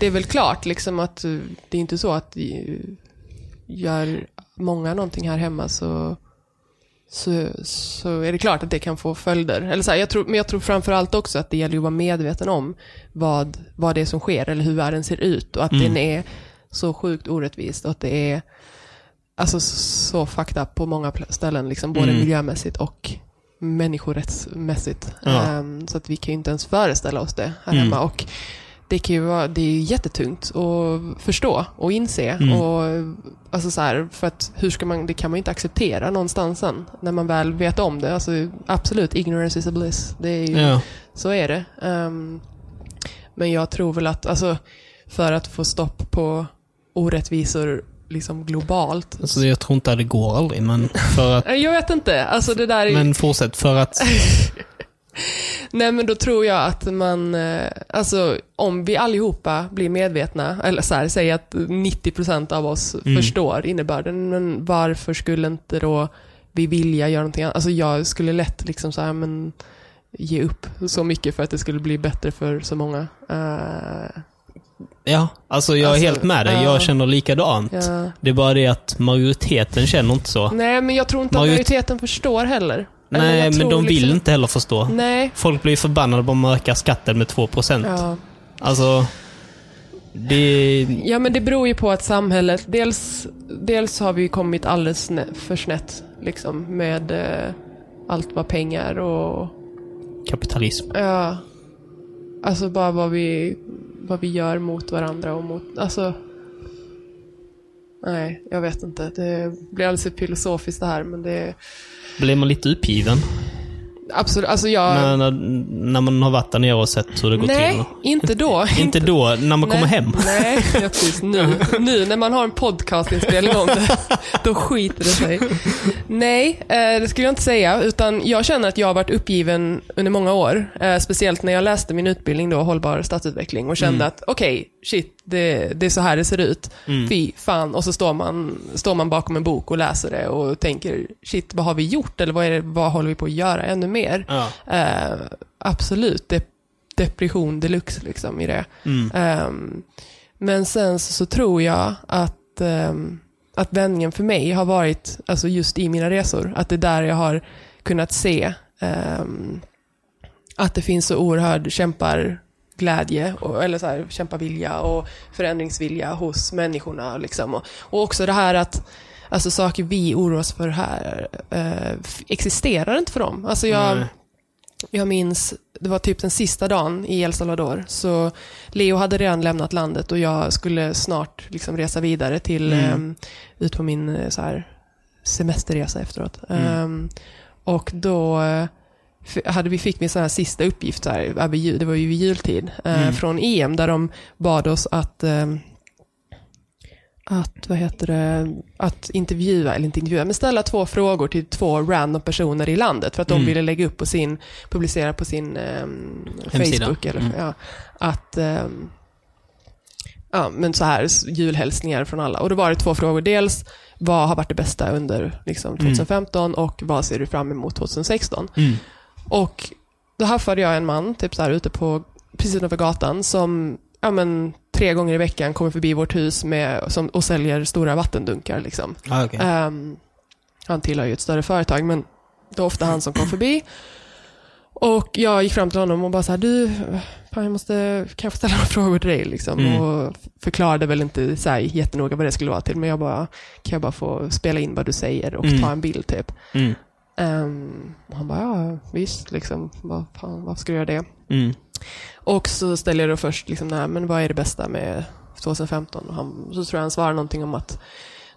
det är väl klart liksom att eh, det är inte så att gör många någonting här hemma så, så, så är det klart att det kan få följder. Eller så här, jag tror, men jag tror framförallt också att det gäller att vara medveten om vad, vad det är som sker eller hur världen ser ut och att Mm. den är så sjukt orättvist och att det är alltså, så fucked up på många ställen, liksom, både Mm. miljömässigt och människorättsmässigt. Ja. Ehm, så att vi kan ju inte ens föreställa oss det här Mm. hemma. Och det, kan ju vara, det är jättetungt att förstå och inse. Mm. Och, alltså så här, för att hur ska man, det kan man ju inte acceptera någonstans sen, när man väl vet om det. Alltså, absolut, ignorance is a bliss. Det är ju, ja. Så är det. Ehm, men jag tror väl att, alltså, för att få stopp på orättvisor liksom globalt. Alltså, jag tror inte att det går aldrig, men för att... Jag vet inte. Alltså det där är, Men fortsätt, för att... Nej men då tror jag att man, eh, alltså om vi allihopa blir medvetna, eller så här, säg att 90% av oss Mm. förstår innebörden, men varför skulle inte då vi vilja göra någonting annat? Alltså jag skulle lätt liksom så här, men ge upp så mycket för att det skulle bli bättre för så många. Eh, Ja, alltså jag är Alltså, helt med dig. ja. Jag känner likadant. ja. Det är bara det att majoriteten känner inte så. Nej men jag tror inte att Majoritet- majoriteten förstår heller. Nej, men de vill liksom- inte heller förstå. Nej. Folk blir förbannade om man ökar skatten med 2%. Ja. Alltså, det... Ja, men det beror ju på att samhället, dels, dels har vi kommit alldeles för snett liksom, med eh, allt vad pengar och, Kapitalism. ja, alltså bara vad vi, vad vi gör mot varandra och mot, alltså, nej, jag vet inte. Det blir alldeles filosofiskt det här, men det Blir man lite uppgiven? absolut, alltså jag, När, när, när man har varit där nere och sett hur det går nej, till? inte då. Inte då, när man kommer Nej, hem. Nej, precis. Nu, nu när man har en podcastinspelning om det, då skiter det sig. Nej, eh, det skulle jag inte säga. Utan jag känner att jag har varit uppgiven under många år. Eh, speciellt när jag läste min utbildning då, hållbar stadsutveckling och kände Mm. att okej, shit, det, det är så här det ser ut. Mm. Fy fan. Och så står man, står man bakom en bok och läser det och tänker, shit, vad har vi gjort? Eller vad, är det, vad håller vi på att göra ännu mer? Ja. Eh, absolut, de, depression deluxe liksom i det. Mm. Ehm, men sen så, så tror jag att, um, att vändningen för mig har varit alltså just i mina resor. Att det är där jag har kunnat se ehm, att det finns så oerhörd kämparglädje, och, eller så här, kämpavilja och förändringsvilja hos människorna. Liksom. Och, och också det här att alltså, saker vi oroar oss för här eh, existerar inte för dem. Alltså, jag, jag minns, det var typ den sista dagen i El Salvador, så Leo hade redan lämnat landet och jag skulle snart liksom resa vidare till, Mm. ehm, ut på min eh, så här, semesterresa efteråt. Mm. Ehm, och då eh, hade vi, fick sån här sista uppgift, så här, det var ju vid jultid, eh, Mm. från EM, där de bad oss att ehm, att, vad heter det, att intervjua, eller inte intervjua, men ställa två frågor till två random personer i landet för att de Mm. ville lägga upp på sin, publicera på sin Hemsida. Facebook eller, Mm. ja, att ehm, ja, men så här julhälsningar från alla. Och då var det två frågor. Dels, vad har varit det bästa under liksom, Mm. 2015 och vad ser du fram emot 2016? Och då haffade jag en man, typ så här ute på, precis utanför gatan, som ja, men, tre gånger i veckan kommer förbi vårt hus med, som, och säljer stora vattendunkar. Liksom. Ah, okej. Ehm, han tillhör ju ett större företag, men det var ofta han som kom förbi. Och jag gick fram till honom och bara så här, du, fan, jag måste, kan jag få ställa några frågor till dig? Liksom? Mm. Och förklarade väl inte så här, jättenoga vad det skulle vara till, men jag bara, kan jag bara få spela in vad du säger och Mm. ta en bild typ? Mm. Ehm, och han bara, ja visst, liksom, vad fan, varför ska du göra det? Mm. Och så ställer jag då först, liksom, nej, men vad är det bästa med 2015? Och han, så tror jag han svarar någonting om att,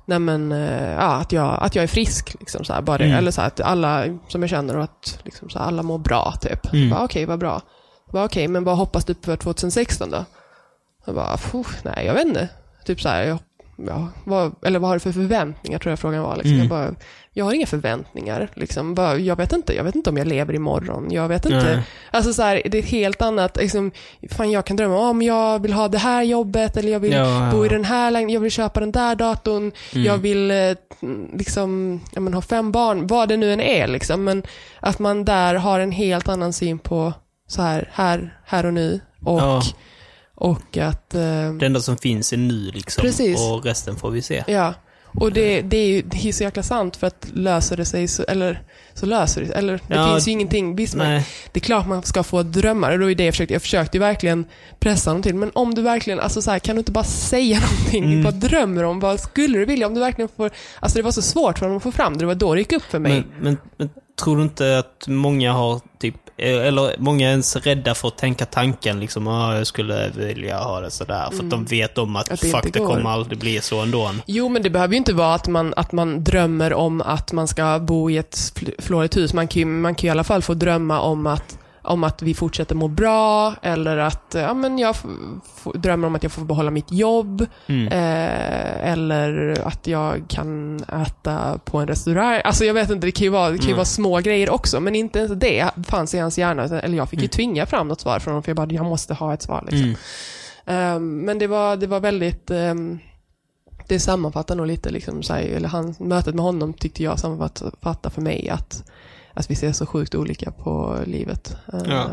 nej men, eh, ja, att, jag, att jag är frisk. Liksom, så här, bara. Mm. Eller så här, att alla som jag känner och att liksom, så här, alla mår bra. Typ. Mm. Okej, vad bra. Bara, Okej, men vad hoppas du på för 2016 då? Jag bara, "Puh, nej jag vet inte. Typ så här, jag, ja, vad, eller vad har du för förväntningar tror jag frågan var. Liksom. Mm. Jag, bara, jag har inga förväntningar. Liksom. Bara, jag vet inte. Jag vet inte om jag lever imorgon. Jag vet inte. Alltså så här, det är ett helt annat, liksom, fan jag kan drömma om jag vill ha det här jobbet eller jag vill Ja, bo i den här lägenheten, jag vill köpa den där datorn, Mm. jag vill eh, liksom, ja, men, ha fem barn, vad det nu än är liksom. Men att man där har en helt annan syn på så här, här, här och nu. Och, Ja. Och att, eh, Det enda som finns är nu liksom. Precis. Och resten får vi se. ja. Och det, det är ju det är så jäkla sant för att löser det sig så, eller så löser det sig, eller det Ja, finns ju ingenting, visst man, Nej. det är klart man ska få drömmar och det var ju det jag försökte. Jag försökte ju verkligen pressa honom till. Men om du verkligen, alltså så här, kan du inte bara säga någonting? Mm. Vad drömmer du om? Vad skulle du vilja? Om du verkligen får, alltså det var så svårt för honom att få fram det. Det var då det gick upp för mig. Men, men, men tror du inte att många har typ, eller många är ens rädda för att tänka tanken liksom, ah, jag skulle vilja ha det sådär. För att de vet om att, Mm. Att det fuck, det kommer aldrig bli så ändå. Jo, men det behöver ju inte vara att man, att man drömmer om att man ska bo i ett fl- flådigt hus. Man kan, ju, man kan ju i alla fall få drömma om att, om att vi fortsätter må bra eller att ja, men jag drömmer om att jag får behålla mitt jobb. Mm. Eh, eller att jag kan äta på en restaurang. Alltså jag vet inte, det kan ju vara, det kan ju Mm. vara små grejer också. Men inte ens det fanns i hans hjärna. Eller jag fick ju Mm. tvinga fram något svar från honom. För jag bara, jag måste ha ett svar. Liksom. Ehm, men det var, det var väldigt, ehm, det sammanfattar nog lite, liksom, så här, eller han, mötet med honom tyckte jag sammanfattar för mig att, att vi ser så sjukt olika på livet. Ja.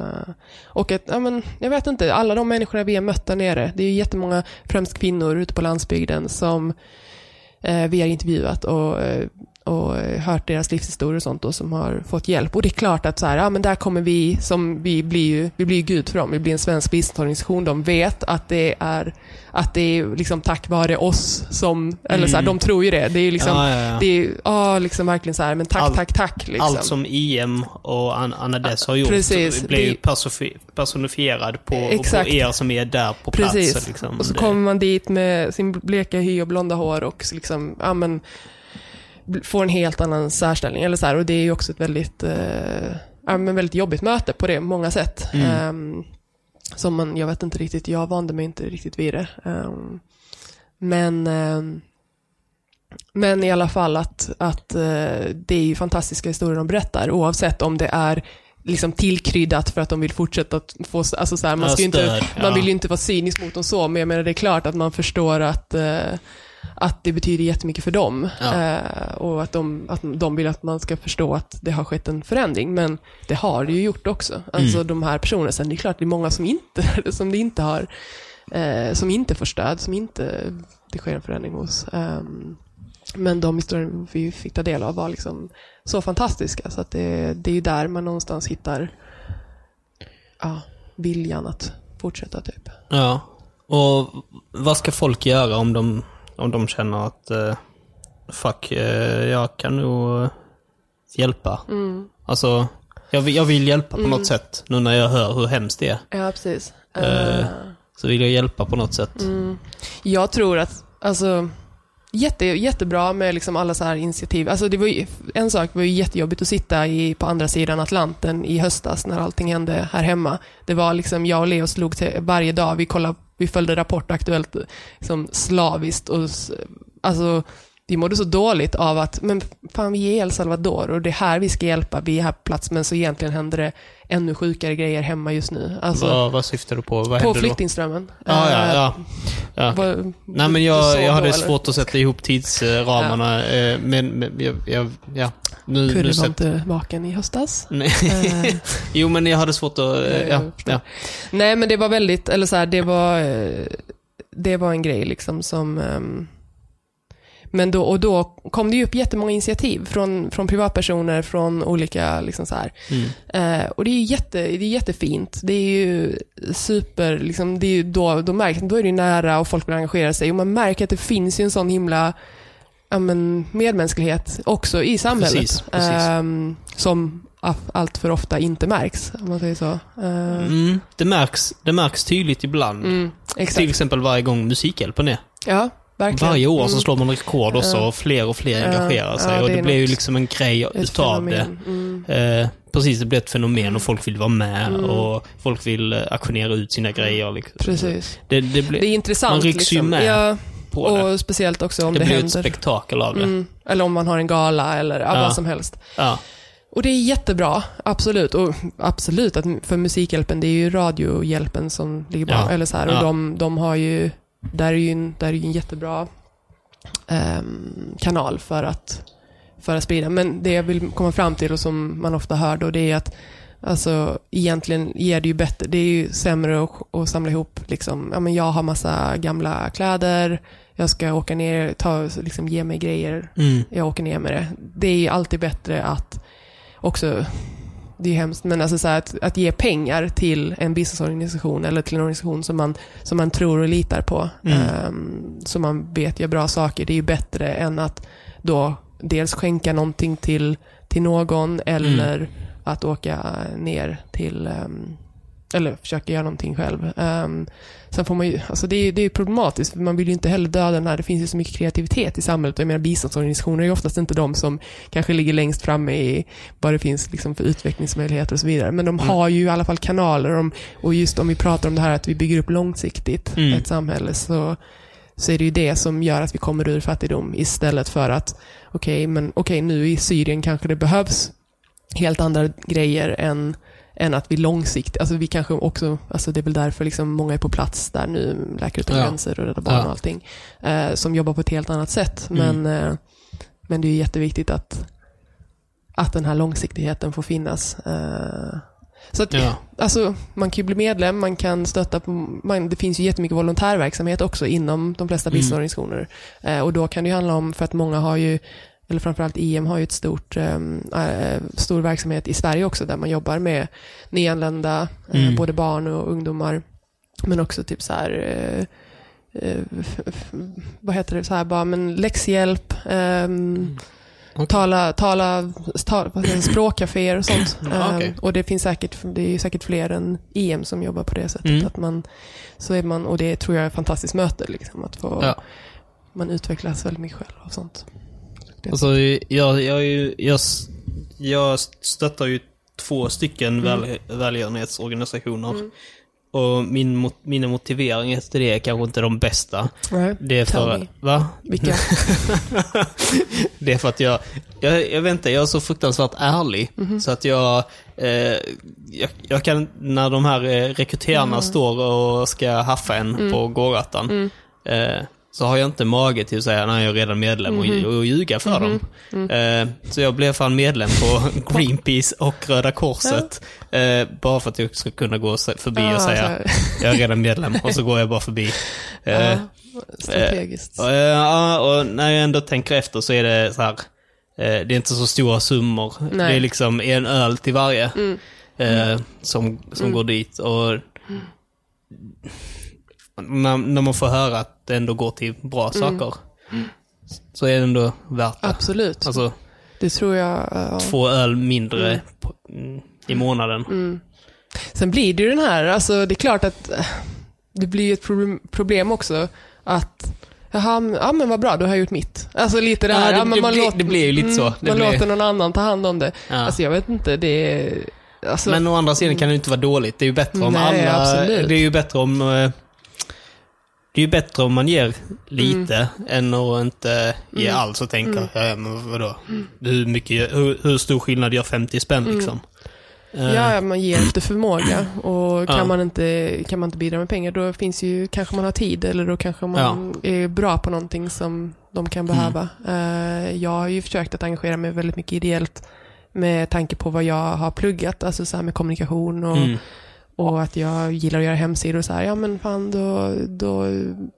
och att, ja, men, jag vet inte, alla de människorna vi har mött där nere, det är ju jättemånga, främst kvinnor ute på landsbygden som eh, vi har intervjuat och, eh, och eh, hört deras livshistorier och sånt och som har fått hjälp. Och det är klart att så här, ja, men där kommer vi, som vi blir ju, vi blir ju Gud för dem, vi blir en svensk biståndsorganisation. De vet att det är, att det är liksom tack vare oss som, eller så här, Mm. de tror ju det. Det är ju liksom, ja, ja, ja. det är ja, liksom verkligen så här, men tack, Allt- tack, tack. Liksom. Allt som EM och An- Anna Dess har gjort Precis, blir ju personifierad på, Exakt. på er som är där på Precis. plats. Liksom. Och så Det- kommer man dit med sin bleka hy och blonda hår och liksom, ja men, får en helt annan särställning. Eller så här, och det är ju också ett väldigt, eh, ja, men väldigt jobbigt möte på det många sätt. Mm. Ehm, som man, jag vet inte riktigt, jag vande mig inte riktigt vid det. Ehm, men, ehm, men i alla fall att, att eh, det är ju fantastiska historier de berättar, oavsett om det är liksom tillkryddat för att de vill fortsätta att få, alltså så här, man, ska inte, man vill ju inte vara cynisk mot dem så, men jag menar det är klart att man förstår att, eh, att det betyder jättemycket för dem. Ja. Eh, och att de, att de vill att man ska förstå att det har skett en förändring, men det har det ju gjort också. Alltså Mm. de här personerna, sen det är klart det är många som inte, som det inte har, eh, som inte får stöd, som inte det sker en förändring hos. Ehm, men de historier vi fick ta del av var liksom så fantastiska, så att det, det är ju där man någonstans hittar ja, viljan att fortsätta typ. Ja. Och vad ska folk göra om de, om de känner att eh, fuck, eh, jag kan nog hjälpa. Alltså, jag vill, jag vill hjälpa på något sätt nu när jag hör hur hemskt det är. Ja, precis. Eh, Så vill jag hjälpa på något sätt. Jag tror att, alltså, jätte, jättebra med liksom alla så här initiativ. Alltså det var ju, en sak var ju jättejobbigt att sitta i, på andra sidan Atlanten i höstas när allting hände här hemma. Det var liksom, jag och Leo slog till varje dag, vi kollade, vi följde Rapport Aktuellt som slaviskt och alltså vi mådde så dåligt av att, men fan vi är El Salvador och det är här vi ska hjälpa, vi är här på plats, men så egentligen händer det ännu sjukare grejer hemma just nu. Alltså, vad, vad syftar du på? Vad på då? flyktingströmmen. Ja, ja, Eh, ja. ja. vad- Nej men jag, jag då, hade eller? svårt att sätta ihop tidsramarna. eh, Men, men jag, jag, ja. Nu, Kurre nu var inte vaken i höstas. Nej. Eh, jo men jag hade svårt att... Ja, ja. Nej, men det var väldigt, eller så här, det var, det var en grej liksom som, ehm, men då, och då kom det ju upp jättemånga initiativ från, från privatpersoner, från olika, liksom så här. Mm. Eh, och det är jätte, det är jättefint. Det är ju super, liksom, det är då, då, märks, då är det nära och folk vill engagera sig. Och man märker att det finns ju en sån himla ja, men, medmänsklighet också i samhället. Precis, precis. ehm, som allt för ofta inte märks, om man säger så. Eh, Mm. Det, märks, det märks tydligt ibland. mm. Till exempel varje gång Musikhjälpen är. Ja, verkligen. Varje år så Mm. slår man rekord och så Ja. och fler och fler engagerar sig. ja, och det det blir ju liksom en grej utav det. fenomen. Mm. Eh, precis, det blir ett fenomen och folk vill vara med Mm. och folk vill eh, auktionera ut sina grejer. Liksom. Precis. Det, det, blir, Det är intressant. man rycks ju liksom. med Ja, på det. och speciellt också om Det det, blir ett händer. spektakel av det. Mm, eller om man har en gala eller ja, vad som helst. Ja. Och det är jättebra, absolut. Och absolut, att för Musikhjälpen, det är ju Radiohjälpen som ligger bakom. Ja. Eller så här, och de, de har ju, där är ju en, där är ju en jättebra ehm, kanal för att, för att sprida. Men det jag vill komma fram till och som man ofta hör då, det är att Alltså egentligen ger det ju bättre, det är ju sämre att, att samla ihop liksom, ja men jag har massa gamla kläder, jag ska åka ner, ta, liksom ge mig grejer, Mm. jag åker ner med det. Det är ju alltid bättre att också, det är hemskt, men alltså så att, att ge pengar till en businessorganisation eller till en organisation som man, som man tror och litar på, Mm. ehm, som man vet gör bra saker, det är ju bättre än att då dels skänka någonting till, till någon eller att åka ner till ehm, eller försöka göra någonting själv. Um, sen får man ju, alltså det är, det är problematiskt, för man vill ju inte heller döda den här, det finns ju så mycket kreativitet i samhället. Och jag menar biståndsorganisationer är ju oftast inte de som kanske ligger längst framme i vad det finns liksom för utvecklingsmöjligheter och så vidare. Men de Mm. har ju i alla fall kanaler, om, och just om vi pratar om det här att vi bygger upp långsiktigt Mm. ett samhälle, så, så är det ju det som gör att vi kommer ur fattigdom istället för att, okej, men okej, nu i Syrien kanske det behövs helt andra grejer än, än att vi långsiktigt, alltså vi kanske också, alltså det är väl därför liksom många är på plats där nu, Läkare Utan Ja. Gränser och Rädda Barnen Ja. och allting, eh, som jobbar på ett helt annat sätt. Mm. Men, eh, men det är jätteviktigt att, att den här långsiktigheten får finnas. Eh, så att, Ja. alltså, man kan ju bli medlem, man kan stötta på, man, det finns ju jättemycket volontärverksamhet också inom de flesta Mm. biståndsorganisationer. Eh, och då kan det ju handla om, för att många har ju, eller framförallt IM har ju ett stort, eh, stor verksamhet i Sverige också, där man jobbar med nyanlända, eh, Mm. både barn och ungdomar, men också typ så här, f- vad heter det, så här bara, men läxhjälp, ehm, Okej. tala, tala, ta, vad säger, jag, språkcaféer och sånt. Ja, okej. Ehm, och det finns säkert, det är säkert fler än IM som jobbar på det sättet. Mm. Att man, så är man, och det tror jag är ett fantastiskt möte, liksom, att få, Ja. man utvecklas väldigt mycket själv och sånt. Det- Alltså, jag, jag, jag, jag stöttar ju två stycken väl, välgörenhetsorganisationer. Mm. och min, mina motiveringar till det är kanske inte de bästa. Nej, Det är för... Va? Vilka? det är för att jag, jag, jag vet inte, jag är så fruktansvärt ärlig. Mhm. Så att jag, eh, jag, jag kan, när de här eh, rekryterarna Mm. står och ska haffa en på gågatan. Eh, så har jag inte mage till att säga nej jag är redan medlem Mhm. och, och ljuga för dem. Mm. Eh, så jag blev fan medlem på Greenpeace och Röda Korset. Eh, bara för att jag ska kunna gå förbi Ja, och säga här. jag är redan medlem och så går jag bara förbi. Eh, ja, strategiskt. och, eh, Ja, och när jag ändå tänker efter så är det så här. eh, Det är inte så stora summor. Nej. Det är liksom en öl till varje Mm. eh, som, som går dit. Och när, när man får höra att det ändå går till bra Mm. saker så är det ändå värt det. Absolut. Alltså det tror jag. ja. två öl mindre på, mm, i månaden. Mm. Sen blir det ju den här, alltså det är klart att eh, det blir ju ett problem- problem också att Jaha, ja men vad bra, då har jag gjort mitt. Alltså lite det Ja, här, det- ja, men man blir- låter, det blir ju lite så. Mm, Det man blir- låter någon annan ta hand om det. Ja. Alltså jag vet inte, det är... Alltså, Men å andra sidan kan det ju inte vara dåligt. Det är ju bättre om Nej, alla... absolut. Det är ju bättre om... Det är ju bättre om man ger lite än att inte ge Mm. alls och tänka, ja men vadå? Hur, mycket, hur, hur stor skillnad gör 50 spänn Mm. liksom? Eh, Ja, ja, man ger efter förmåga. Och kan, Ja. man inte, kan man inte bidra med pengar, då finns ju, kanske man har tid eller då kanske man är bra på någonting som de kan Mm. behöva. Eh, jag har ju försökt att engagera mig väldigt mycket ideellt med tanke på vad jag har pluggat, alltså så här med kommunikation och, Mm. Och att jag gillar att göra hemsidor och så här. Ja, men fan, då, då,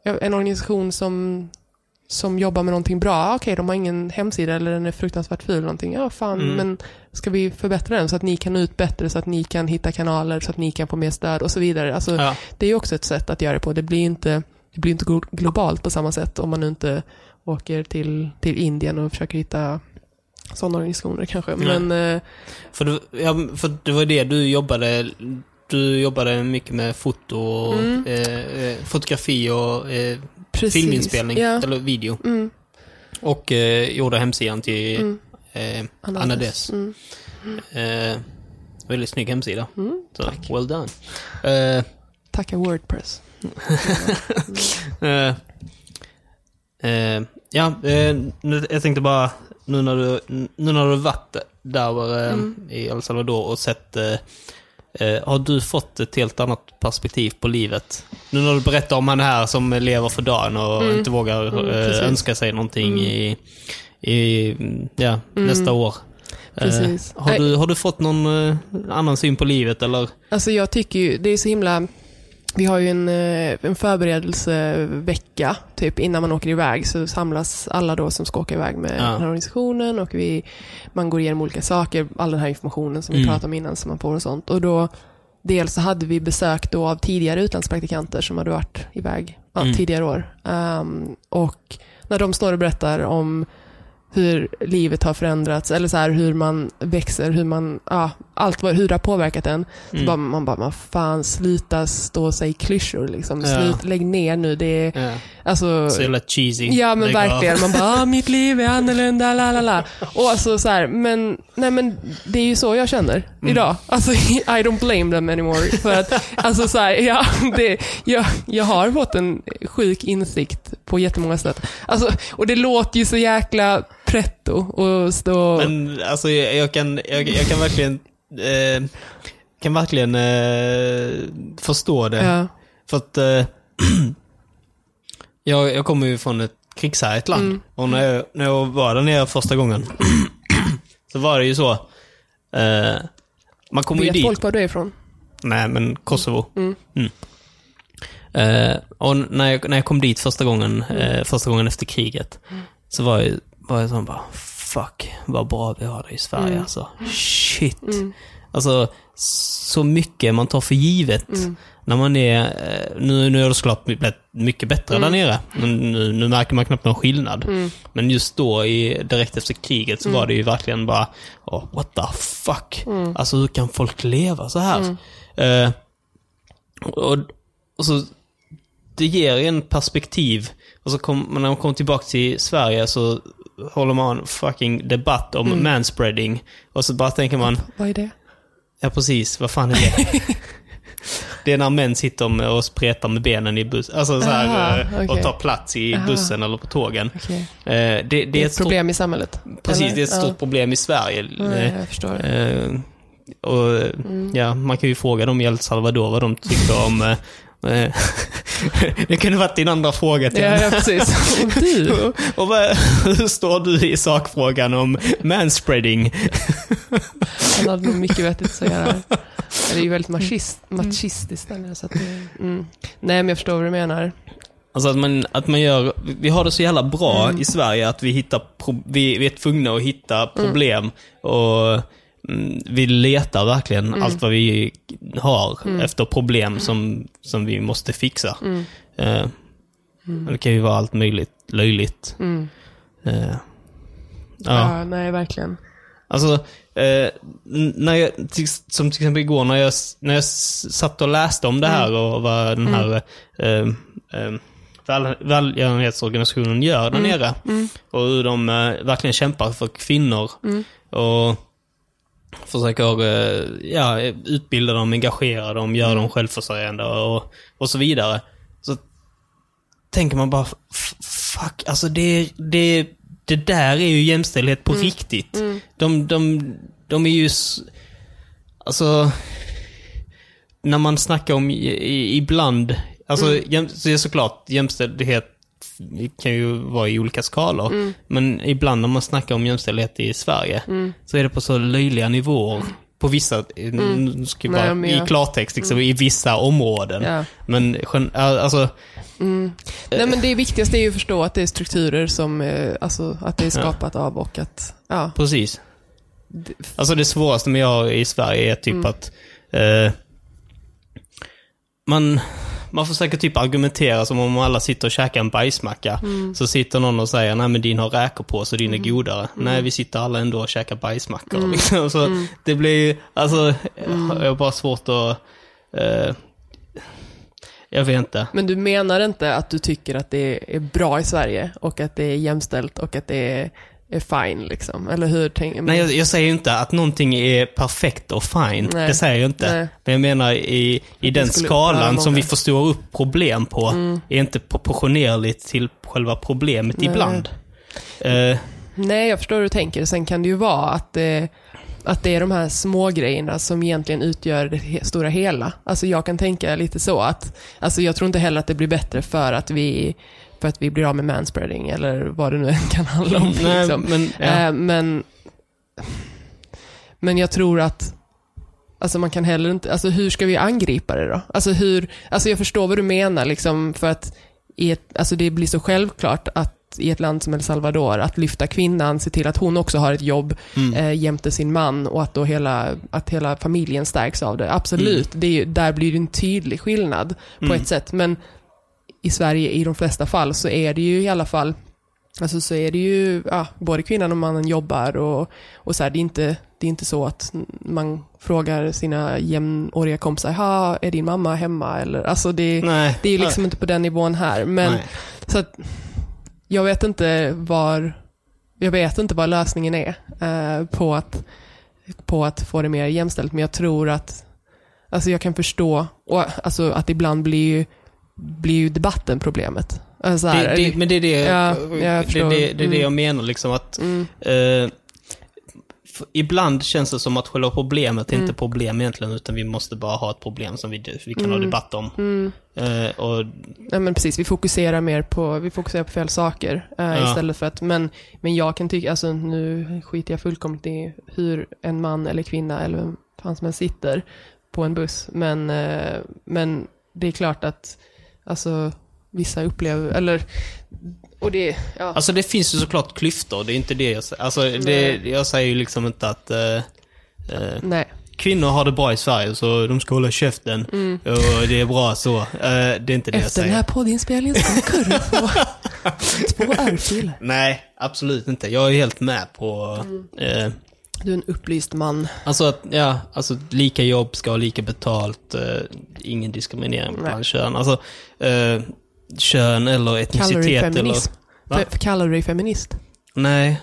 en organisation som som jobbar med någonting bra, Ah, okej de har ingen hemsida eller den är fruktansvärt ful eller någonting. Ja fan, Mm. men ska vi förbättra den så att ni kan nå ut bättre, så att ni kan hitta kanaler, så att ni kan få mer stöd och så vidare. Alltså, Ja. Det är också ett sätt att göra det på. Det blir inte, det blir inte glo- globalt på samma sätt om man inte åker till, till Indien och försöker hitta sådana organisationer kanske. Men eh, För, du, ja, för det var det du jobbade... Du jobbade mycket med foto och Mm. eh, eh, fotografi och eh, filminspelning, Ja. eller video. Mm, Och eh, gjorde hemsidan till mm. eh, Anna Dess. Mm. Eh, väldigt snygg hemsida. Mm, Så, tack. well done. Eh, Tacka Wordpress. eh, eh, ja, eh, jag tänkte bara, nu när du, nu när du varit där Mm. i El Salvador och sett, eh, har du fått ett helt annat perspektiv på livet? Nu när du berättar om han här som lever för dagen och Mm. inte vågar Mm, eh, önska sig någonting Mm. i, i ja, Mm. nästa år. Eh, har, du, har du fått någon eh, annan syn på livet eller? Alltså jag tycker ju, det är så himla... Vi har ju en, eh, en förberedelsevecka, typ innan man åker iväg så samlas alla då som ska åka iväg med Ja. den här organisationen och vi, man går igenom olika saker, all den här informationen som vi Mm. pratade om innan som man får och sånt. Och då, dels så hade vi besök då av tidigare utlandspraktikanter som hade varit iväg ja, Mm. tidigare år. Ehm, och när de står och berättar om hur livet har förändrats, eller så här, hur man växer, hur man, ja, allt vad, hur det har påverkat en. Så Mm. bara, man bara, man fan sluta stå och säga klyschor liksom. Ja. Slut, lägg ner nu. Det är, Ja. Alltså, Så jävla cheesy. ja men Lägg av. verkligen. Man bara, ah, mitt liv är annorlunda, la la la. Och alltså så här, men, nej men det är ju så jag känner Mm. idag. Alltså, I don't blame them anymore. För att, alltså så här, ja, det, jag, jag har fått en sjuk insikt på jättemånga sätt. Alltså, och det låter ju så jäkla pretto och stå... Men alltså jag, jag, kan, jag, jag kan verkligen eh, kan verkligen eh, förstå det. ja. För att eh, jag, jag kommer ju från ett krigshärjat land. Mm. Och när jag, när jag var där nere första gången så var det ju så. Eh, man kommer ju Vet dit. folk var du är ifrån? Nej, men Kosovo. Mm. Eh, och när jag, när jag kom dit första gången, Mm. eh, första gången efter kriget, så var jag, var jag sån bara, fuck, vad bra vi har det i Sverige Mm. alltså. Shit. Mm. Alltså, så mycket man tar för givet. Mm. När man är, eh, nu, nu är det såklart blivit mycket bättre Mm. där nere. Nu, nu märker man knappt någon skillnad. Mm. Men just då, i, direkt efter kriget, så Mm. var det ju verkligen bara, oh, what the fuck? Mm. Alltså hur kan folk leva så här? Eh, och, och så, det ger en perspektiv. Och så kom, när man kommer tillbaka till Sverige så håller man en fucking debatt om Mm. manspreading. Och så bara tänker man, Vad är det? Ja precis, vad fan är det? det är när män sitter och spretar med benen i bussen. Alltså så här, Aha, eh, och tar plats i Aha. bussen eller på tågen. Okej. Eh, Det, det, Det är ett stort, problem i samhället. Precis, eller? det är ett stort problem i Sverige. Ja, Eh, jag förstår. Eh, och Mm. ja, man kan ju fråga dem i El Salvador vad de tycker om... Eh, det kunde varit din andra fråga till Ja, henne. ja, precis. Och du? Och vad, hur står du i sakfrågan om manspreading? Han hade nog mycket vettigt att säga där. Det är ju väldigt machist, machistiskt. där, Så att det, mm. Nej, men jag förstår vad du menar. Alltså att man, att man gör, vi har det så jävla bra Mm. i Sverige att vi hittar, vi, vi är tvungna att hitta problem och mm, vi letar verkligen Mm. allt vad vi har efter problem som, som vi måste fixa. Mm. Eh, Det kan ju vara allt möjligt löjligt. Mm. Eh, ja. Ja. nej, verkligen. Alltså, eh, när jag, som till exempel igår när jag, när jag satt och läste om det här och vad den här eh, eh, väl, välgörenhetsorganisationen gör där nere. Och hur de eh, verkligen kämpar för kvinnor. Och försöker eh, ja, utbilda dem, engagera dem, göra dem självförsörjande och, och så vidare. Så tänker man bara, fuck, alltså det, det, det där är ju jämställdhet på riktigt. De, de, de är ju, alltså, när man snackar om i, i, ibland, alltså jäm, så är såklart jämställdhet kan ju vara i olika skalor. Men ibland när man snackar om jämställdhet i Sverige så är det på så löjliga nivåer. På vissa, mm. ska Nej, bara, men i klartext, liksom, i vissa områden. Ja. Men alltså, Nej, men det viktigaste är ju att förstå att det är strukturer som, eh, alltså att det är skapat av och att, ja. Precis. Alltså det svåraste med jag i Sverige är typ att eh, man, man försöker typ argumentera som om alla sitter och käkar en bajsmacka. Så sitter någon och säger, nej men din har räkor på så din är godare. Nej, vi sitter alla ändå och käkar bajsmackor. Liksom. Så det blir ju, alltså, jag har bara svårt att, eh, jag vet inte. Men du menar inte att du tycker att det är bra i Sverige och att det är jämställt och att det är, är fine liksom? Eller hur tänker Nej, jag, jag säger ju inte att någonting är perfekt och fine. Nej. Det säger jag inte. Nej. Men jag menar i, i den skalan som vi förstår upp problem på, är inte proportionerligt till själva problemet Nej. ibland. Eh, Nej, jag förstår hur du tänker. Sen kan det ju vara att det, att det är de här små grejerna som egentligen utgör det stora hela. Alltså jag kan tänka lite så att, alltså jag tror inte heller att det blir bättre för att vi, för att vi blir av med manspreading eller vad det nu kan handla om. nej, liksom. men, ja. Eh, men, men jag tror att Alltså man kan heller inte, alltså hur ska vi angripa det då? Alltså hur, alltså jag förstår vad du menar liksom för att i ett, alltså det blir så självklart att i ett land som El Salvador, att lyfta kvinnan, se till att hon också har ett jobb Mm. eh, jämte sin man och att då hela, att hela familjen stärks av det. Absolut, det är där blir det en tydlig skillnad på Mm. ett sätt. Men i Sverige i de flesta fall så är det ju i alla fall Alltså så är det ju, ja, både kvinnan och mannen jobbar och, och så här, det, är inte, det är inte så att man frågar sina jämnåriga kompisar, ha, är din mamma hemma? Eller, alltså det, nej. det är ju liksom inte på den nivån här. Men, Nej. så att, jag vet inte var, jag vet inte vad lösningen är eh, på, att, på att få det mer jämställt, men jag tror att, alltså jag kan förstå, och, alltså att ibland blir ju, blir ju debatten problemet. Alltså, så här, Det, det, men det är det, Ja, jag det, det, det, är det Mm. jag menar liksom att mm, eh, Ibland känns det som att själva problemet är Mm. inte problem egentligen, utan vi måste bara ha ett problem som vi, vi kan ha Mm. debatt om. mm. Eh, och Ja, men precis, vi fokuserar mer på, vi fokuserar på fel saker eh, Ja. istället för att, men, men jag kan tycka, alltså nu skiter jag fullkomligt i hur en man eller kvinna eller vem fan som helst sitter på en buss, men, eh, men det är klart att, alltså vissa upplever, eller, och det, ja. Alltså det finns ju såklart klyftor, det är inte det jag säger. Alltså det, jag säger ju liksom inte att eh, eh, nej. kvinnor har det bra i Sverige så de ska hålla käften och det är bra så. Eh, det är inte det jag Mm. Efter säger. den här poddinspelningen ska Kurre få två örfiler. Nej, absolut inte. Jag är helt med på Mm. eh, Du är en upplyst man. Alltså att, ja, alltså lika jobb ska ha lika betalt, eh, ingen diskriminering Nej. bland kön. Alltså, eh, kön eller Kallar du dig etnicitet eller... Kallar du dig feminist? Nej.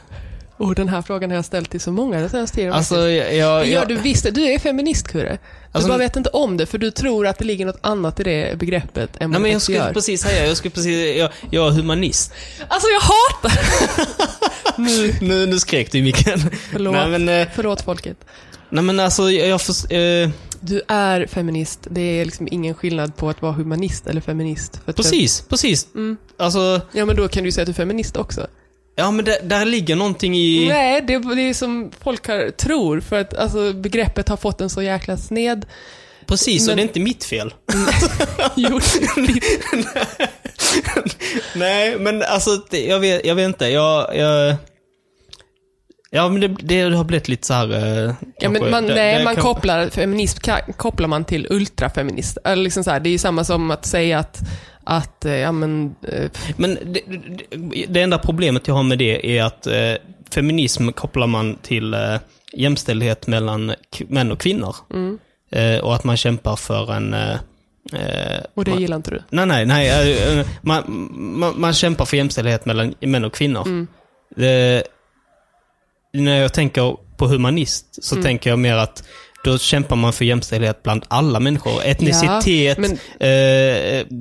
Och den här frågan har jag ställt till så många den senaste tiden. Alltså, jag... jag, det gör du visst. Du är feminist, Kurre. Du Alltså- bara vet inte om det, för du tror att det ligger något annat i det begreppet än Nej vad men det jag skulle gör. precis säga, jag skulle precis, jag, jag är humanist. Alltså jag hatar... nu, Nu, nu skrek du i micken. förlåt. Nej men, eh, Förlåt folket. nej men alltså jag, jag får, eh, Du är feminist. Det är liksom ingen skillnad på att vara humanist eller feminist. För att precis, precis. Mm. Alltså, Ja, men då kan du ju säga att du är feminist också. ja men där, där ligger någonting i... Nej, det, det är som folk har, tror. För att alltså, begreppet har fått en så jäkla sned... Precis, och Men- det är inte mitt fel. gjort. Nej, men alltså, jag, vet, jag vet inte. Jag, jag, ja, men det, det har blivit lite så här... eh, Ja, men man, det- nej, det man kan- kopplar feminism kopplar man till ultrafeminist. Eller liksom så här, det är ju samma som att säga att, att eh, ja men... eh, Men det, enda problemet jag har med det är att eh, feminism kopplar man till eh, jämställdhet mellan män och kvinnor. Mm. Eh, och att man kämpar för en... Eh, eh, Och det man, gillar inte du. Nej, nej, nej. man, man, man kämpar för jämställdhet mellan män och kvinnor. Mm. Eh, när jag tänker på humanist så Mm. tänker jag mer att då kämpar man för jämställdhet bland alla människor. Etnicitet, men- eh,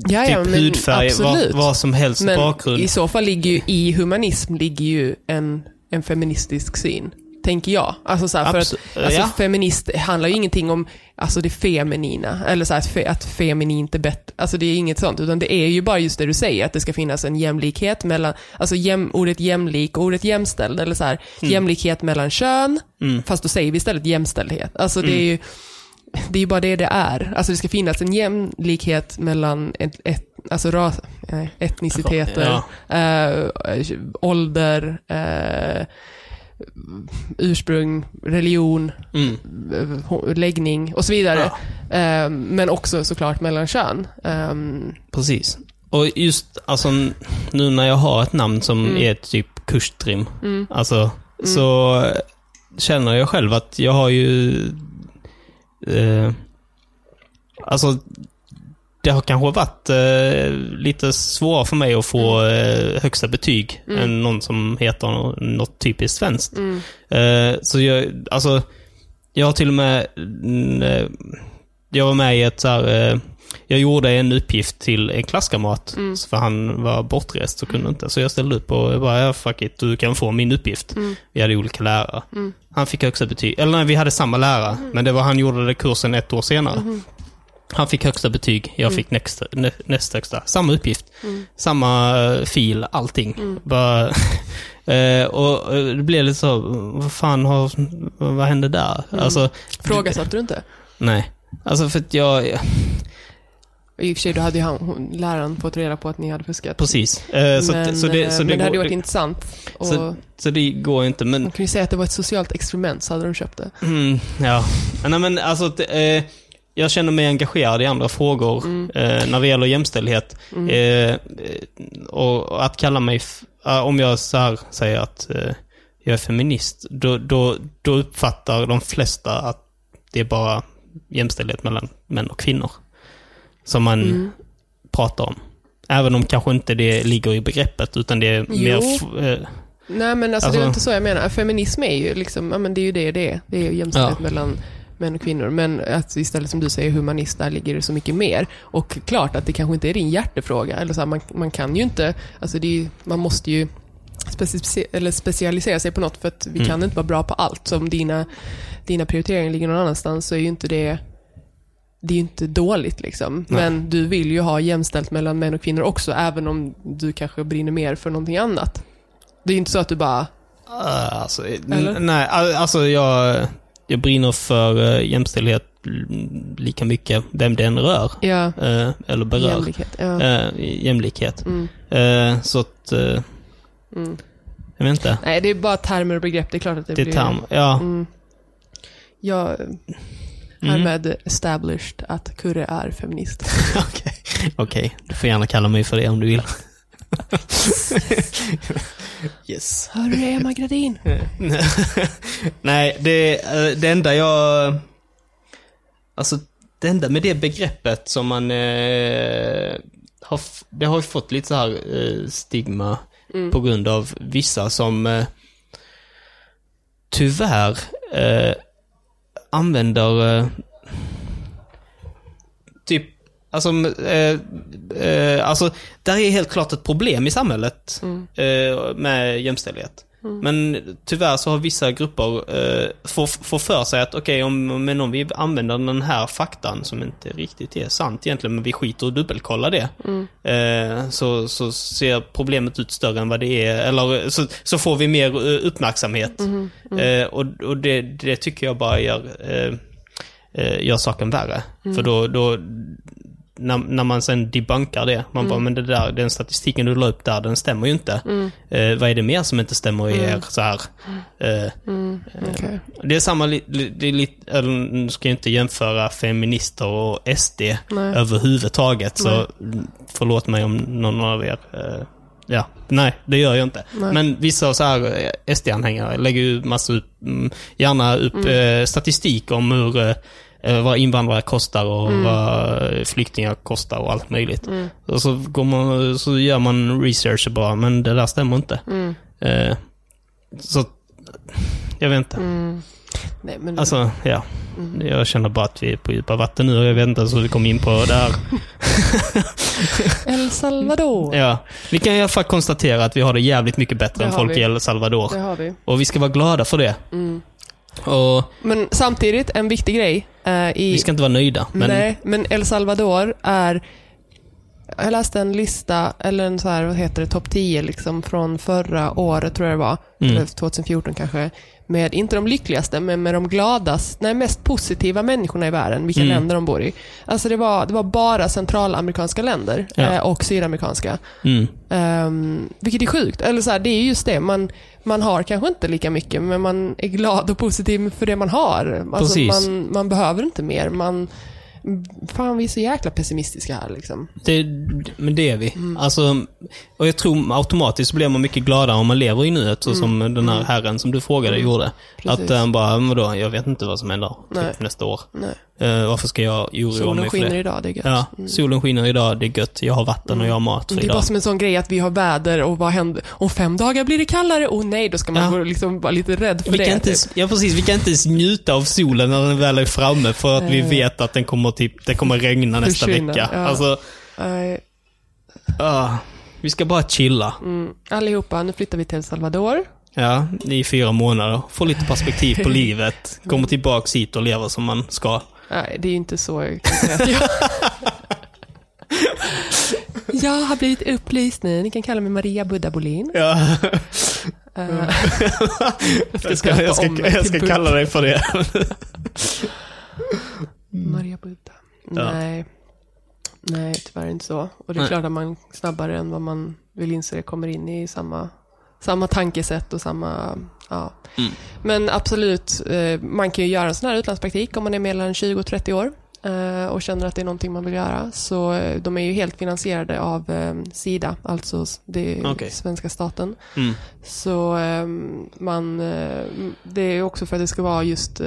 Ja, typ ja, hudfärg, vad, vad som helst, Men bakgrund. i så fall ligger ju i humanism ligger ju en, en feministisk syn. Tänker jag. Alltså, så här, för att, alltså ja. feminist handlar ju ingenting om alltså, det feminina. Eller så här, att, fe, att feminint är bättre. Alltså det är inget sånt. Utan det är ju bara just det du säger. Att det ska finnas en jämlikhet mellan, alltså jäm, ordet jämlik och ordet jämställd. Eller så här, jämlikhet mellan kön. Mm. Fast då säger vi istället jämställdhet. Alltså det är ju det är ju bara det det är. Alltså det ska finnas en jämlikhet mellan ett, ett, alltså ras, etniciteter, eh, ålder, eh, ursprung, religion, Mm. eh, läggning och så vidare. Eh, men också såklart mellan kön. Ehm, Precis. Och just alltså, nu när jag har ett namn som Mm. är typ Kushtrim, alltså, så känner jag själv att jag har ju... Eh, alltså, det har kanske varit eh, lite svårare för mig att få Mm. eh, högsta betyg än någon som heter nå- något typiskt svenskt. mm, Eh, så jag, alltså, jag har till och med, mm, eh, jag var med i ett så här, eh, jag gjorde en uppgift till en klasskamrat, Mm. för han var bortrest och kunde inte. Så jag ställde upp och bara, ja, fuck it, du kan få min uppgift. Mm. Vi hade olika lärare. Han fick högsta betyg, eller nej, vi hade samma lärare, Mm. men det var han gjorde det kursen ett år senare. Han fick högsta betyg, jag fick näst, nä, näst högsta. Samma uppgift, Mm. samma eh, fil, allting. Bara, eh, och eh, det blev lite så, vad fan har, vad hände där? Mm. Alltså, frågasatte du inte? nej. Alltså för att jag, I och för sig, då hade ju han, hon, läraren fått reda på att ni hade fuskat. precis. Eh, så, men, så det, så det, men det hade går, varit intressant. Och så, så det går inte, men man kan ju säga att det var ett socialt experiment, så hade de köpt det. Mm, ja. Nej, men alltså, eh, jag känner mig engagerad i andra frågor Mm. eh, när det gäller jämställdhet. Eh, eh, och, att kalla mig, om jag så här säger att eh, jag är feminist, då, då, då uppfattar de flesta att det är bara jämställdhet mellan män och kvinnor. Som man Mm. pratar om. Även om kanske inte det ligger i begreppet, utan det är Jo. mer... Eh, Nej men alltså, det är Alltså- inte så jag menar. Feminism är ju liksom, ja men det är ju det det är. Det är ju jämställdhet Ja. mellan män och kvinnor. Men att istället som du säger humanist, där ligger det så mycket mer. Och klart att det kanske inte är din hjärtefråga. Eller så här, man, man kan ju inte, alltså det är, man måste ju speci- eller specialisera sig på något för att vi Mm. kan inte vara bra på allt. Så om dina, dina prioriteringar ligger någon annanstans så är ju inte det det är ju inte dåligt liksom. Nej. Men du vill ju ha jämställt mellan män och kvinnor också, även om du kanske brinner mer för någonting annat. Det är ju inte så att du bara, Uh, alltså, nej, all- alltså jag, jag brinner för uh, jämställdhet lika mycket, vem det än rör. ja, eh, eller berör. jämlikhet. Ja. Eh, jämlikhet. Mm, Eh, så att, eh, mm. jag vet inte. Nej, det är bara termer och begrepp. Det är klart att det, Det är blir... term. Ja. Mm. Jag är Mm. established att Kurre är feminist. Okej, Okej. du får gärna kalla mig för det om du vill. yes. Hör det, Emma Gradin? Nej, det, eh, det enda jag... Alltså, det enda med det begreppet som man eh, har... Det har ju fått lite så här eh, stigma Mm. på grund av vissa som... Eh, tyvärr eh, använder eh, typ, alltså, eh, eh, alltså, där är helt klart ett problem i samhället eh, med jämställdhet. Men tyvärr så har vissa grupper eh, får, får för sig att okej, om, men om vi använder den här faktan som inte riktigt är sant egentligen, men vi skiter och dubbelkollar det. Eh, så, så ser problemet ut större än vad det är, eller så, så får vi mer eh, uppmärksamhet. Eh, och och det, det tycker jag bara gör, eh, eh, gör saken värre. För då, då när, när man sen debunkar det, man bara, men det där, den statistiken du la upp där, den stämmer ju inte. Eh, vad är det mer som inte stämmer i er så här? Eh, Okej. det är samma, det är lite, eller nu ska jag inte jämföra feminister och SD Nej. överhuvudtaget, så förlåt mig om någon av er eh, Ja, nej, det gör jag inte. Nej. Men vissa så här eh, SD-anhängare lägger ju massa upp, mm, gärna upp eh, statistik om hur, eh, eh, vad invandrare kostar och vad flyktingar kostar och allt möjligt. Och så, går man, så gör man research bara, men det där stämmer inte. Eh, så, jag vet inte. Nej, men Alltså, ja. Jag känner bara att vi är på djupa vatten nu och jag vet inte så vi kom in på det här. El Salvador. Ja. Vi kan i alla fall konstatera att vi har det jävligt mycket bättre Det än folk vi. i El Salvador. Det har vi. Och vi ska vara glada för det. Och Men samtidigt, en viktig grej. eh, i, vi ska inte vara nöjda. Men Nej, men El Salvador är... Jag läste en lista, eller en så här, vad heter det, topp 10 liksom från förra året tror jag det var. Mm. Eller 2014 kanske. Med, inte de lyckligaste, men med de gladaste, nej mest positiva människorna i världen, vilka Mm. länder de bor i. Alltså det var, det var bara centralamerikanska länder Ja. eh, och sydamerikanska. mm, Um, vilket är sjukt. Eller så här, det är just det, man, man har kanske inte lika mycket, men man är glad och positiv för det man har. Alltså, Precis. man, man behöver inte mer. Man, fan, vi är så jäkla pessimistiska här liksom. det, men det är vi. Mm. Alltså, och jag tror automatiskt blir man mycket gladare om man lever i nuet, så som den här herren som du frågade gjorde. Mm. Precis. Att han bara, vadå, jag vet inte vad som händer typ, nästa år. Nej. Eh, varför ska jag oroa Solen mig för skiner det? idag, det är gött. Ja, solen skiner idag, det är gött. Jag har vatten och jag har mat för Det är idag. bara som en sån grej att vi har väder och vad händer? Om fem dagar blir det kallare. Och nej, då ska man Ja. liksom vara lite rädd för Vi det. kan, inte, typ. ja, precis, vi kan inte ens njuta av solen när den väl är framme för att vi Eh. vet att den kommer, typ, det kommer regna nästa Försvinna, vecka. ja. Alltså, ah, vi ska bara chilla. Mm. Allihopa, nu flyttar vi till El Salvador. Ja, i fyra månader. Få lite perspektiv på livet. Kommer tillbaks hit och lever som man ska. Nej, det är inte så jag har blivit upplyst nu. Ni kan kalla mig Maria Buddha Bolin. Ja, Eh, jag ska, jag ska, jag ska kalla dig för det. Maria Buddha. Ja. Nej. Nej, tyvärr inte så. Och det är Nej. klart att man snabbare än vad man vill inse kommer in i samma, samma tankesätt och samma... Ja. Mm. Men absolut, eh, man kan ju göra en sån här utlandspraktik om man är mellan 20 och 30 år eh, och känner att det är någonting man vill göra. Så eh, de är ju helt finansierade av Sida, alltså det Okej. svenska staten. Mm. Så eh, man, det är också för att det ska vara just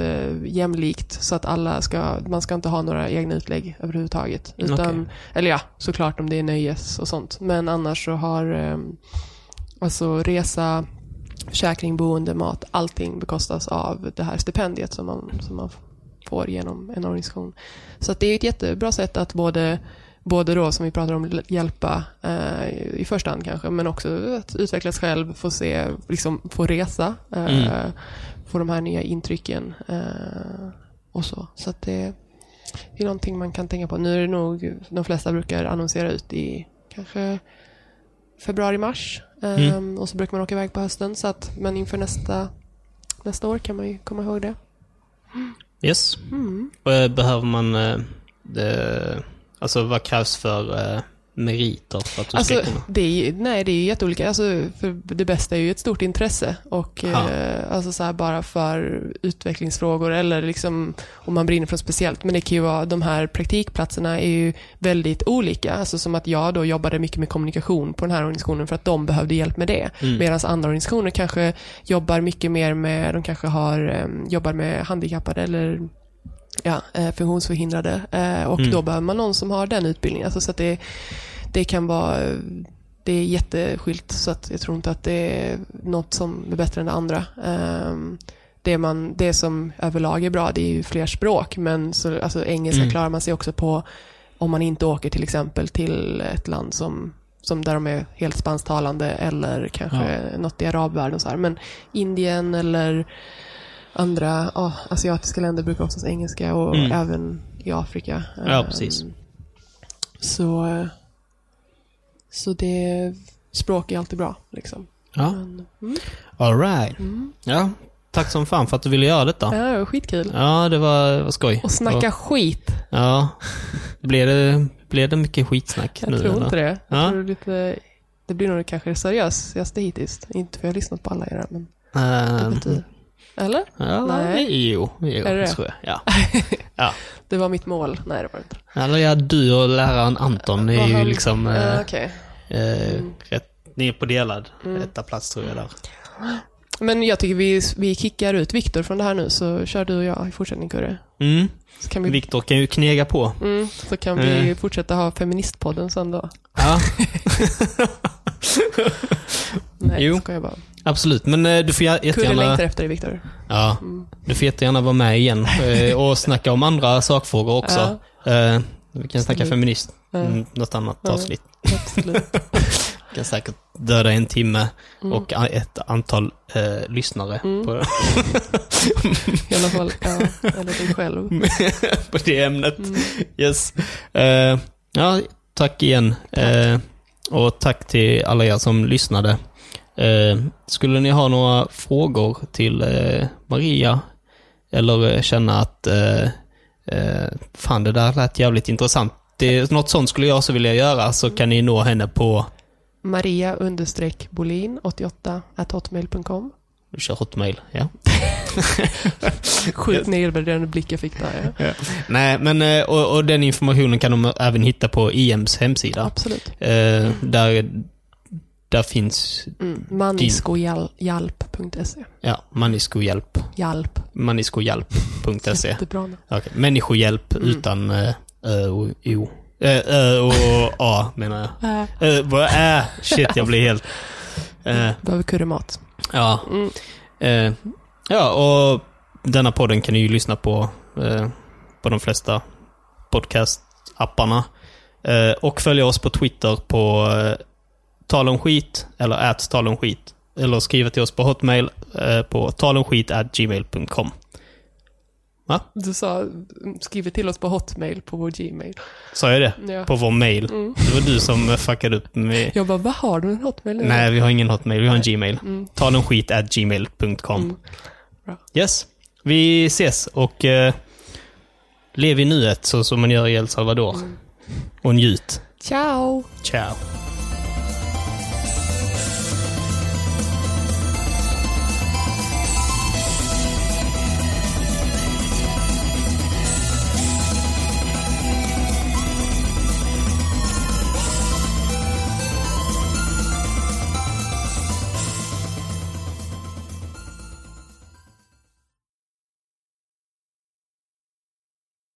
jämlikt så att alla ska, man ska inte ha några egna utlägg överhuvudtaget. Utan, Eller ja, såklart om det är nöjes och sånt. Men annars så har eh, alltså resa, försäkring, boende, mat, allting bekostas av det här stipendiet som man, som man får genom en organisation. Så det är ett jättebra sätt att både Både då som vi pratar om hjälpa eh, i första hand kanske, men också att utvecklas själv, få se, liksom få resa, eh, Mm. få de här nya intrycken eh, och så. Så att det, det är någonting man kan tänka på. Nu är det nog, de flesta brukar annonsera ut i kanske februari, mars. Eh, Mm. Och så brukar man åka iväg på hösten. Så att, men inför nästa, nästa år kan man ju komma ihåg det. Yes. Mm. Och, eh, behöver man... eh, Det, alltså vad krävs för eh, meriter för att du Alltså, ska kunna... det är, ju- nej, det är ju jätteolika. Alltså, för det bästa är ju ett stort intresse. Och, Ja. eh, alltså så bara för utvecklingsfrågor eller liksom om man brinner för något speciellt. Men det kan ju vara, de här praktikplatserna är ju väldigt olika. Alltså som att jag då jobbade mycket med kommunikation på den här organisationen för att de behövde hjälp med det. Mm. Medan andra organisationer kanske jobbar mycket mer med, de kanske har, eh, jobbar med handikappade eller ja, eh, funktionsförhindrade. Eh, och Mm. då behöver man någon som har den utbildningen. Alltså, så att det, det kan vara det är jätteskilt så att jag tror inte att det är något som är bättre än det andra. Ehm, det, man, det som överlag är bra, det är ju fler språk, men så, alltså, engelska Mm. klarar man sig också på om man inte åker till exempel till ett land som, som där de är helt spansktalande eller kanske något i arabvärlden. och Så här. Men Indien eller andra ja, asiatiska länder brukar också engelska och Mm. även i Afrika. Ja, Ehm, precis. Så, eh, så det, språk är alltid bra. Liksom. Ja, Men, mm, all right. mm. Ja, tack som fan för att du ville göra detta. Ja, det var skitkul. Ja, det var, det var skoj. Och snacka skit. Ja. Blev det, blev det mycket skitsnack Jag nu? tror eller? inte det. Jag Ja. tror lite, det blir nog kanske det seriösaste hittills. Inte för jag har lyssnat på alla era, men betyder... Eller? ja, Nej. jo, jo Är det tror jag. Ja. ja. Det var mitt mål. Nej, det var inte. Eller ja, du och läraren Anton är ju liksom eh, Okej. eh, Mm. rätt, ni är på delad Mm. etta plats tror jag där. Men jag tycker vi, vi kickar ut Viktor från det här nu, så kör du och jag i fortsättning, Kurre. Mm. Kan vi, Viktor kan ju knega på. mm, så kan vi Mm. fortsätta ha Feministpodden sen då. Ja, Nej, Jo. jag bara. Absolut. Men eh, du får jä- Kurre jättegärna... längtar efter dig, Viktor. Ja, Mm. du får jättegärna vara med igen eh, och snacka om andra sakfrågor också. Eh, vi kan snacka feminist, mm, något annat avsnitt. Absolut. Vi kan säkert döda en timme Mm. och a- ett antal eh, lyssnare Mm. på, I alla fall, ja, eller dig själv. på det ämnet. Yes. Eh, ja, tack igen. Eh, och tack till alla er som lyssnade. Eh, skulle ni ha några frågor till eh, Maria eller eh, känna att eh, eh, fan det där lät jävligt intressant. Det, något sånt skulle jag också vilja göra så kan ni nå henne på Maria understreck Bolin 88 at hotmail.com. du kör hotmail, ja. Sjukt nedvärderande blick jag fick där. Ja. Nej, men och, och den informationen kan de även hitta på IMs hemsida. Absolut. Eh, där, där finns, Mm. Maniskohjälp.se. ja, människohjälp. Hjälp. Människohjälp.se. Jättebra namn. Okej, Människohjälp Mm. utan eh, ö och o. Eh, Ö och a menar jag. Äh, Ö, vad är? Shit, jag blir helt... Eh, behöver currymat. ja. Mm. Eh, ja, och denna podden kan ni ju lyssna på eh, på de flesta podcast-apparna. Och följa oss på Twitter på tal om skit, eller at tal om skit. Eller skriva till oss på hotmail eh, på talomskit@gmail.com. Du sa, skriv till oss på hotmail på vår gmail. Sa jag det? Ja. På vår mail. Mm. Det var du som fuckade upp med... Jag bara, vad har du en hotmail nu? Nej, vi har ingen hotmail. Vi har en gmail. Mm. talomskit@gmail.com. Mm. Yes. Vi ses och eh, lev i nuet så som man gör i El Salvador. Och njut. Ciao! Ciao.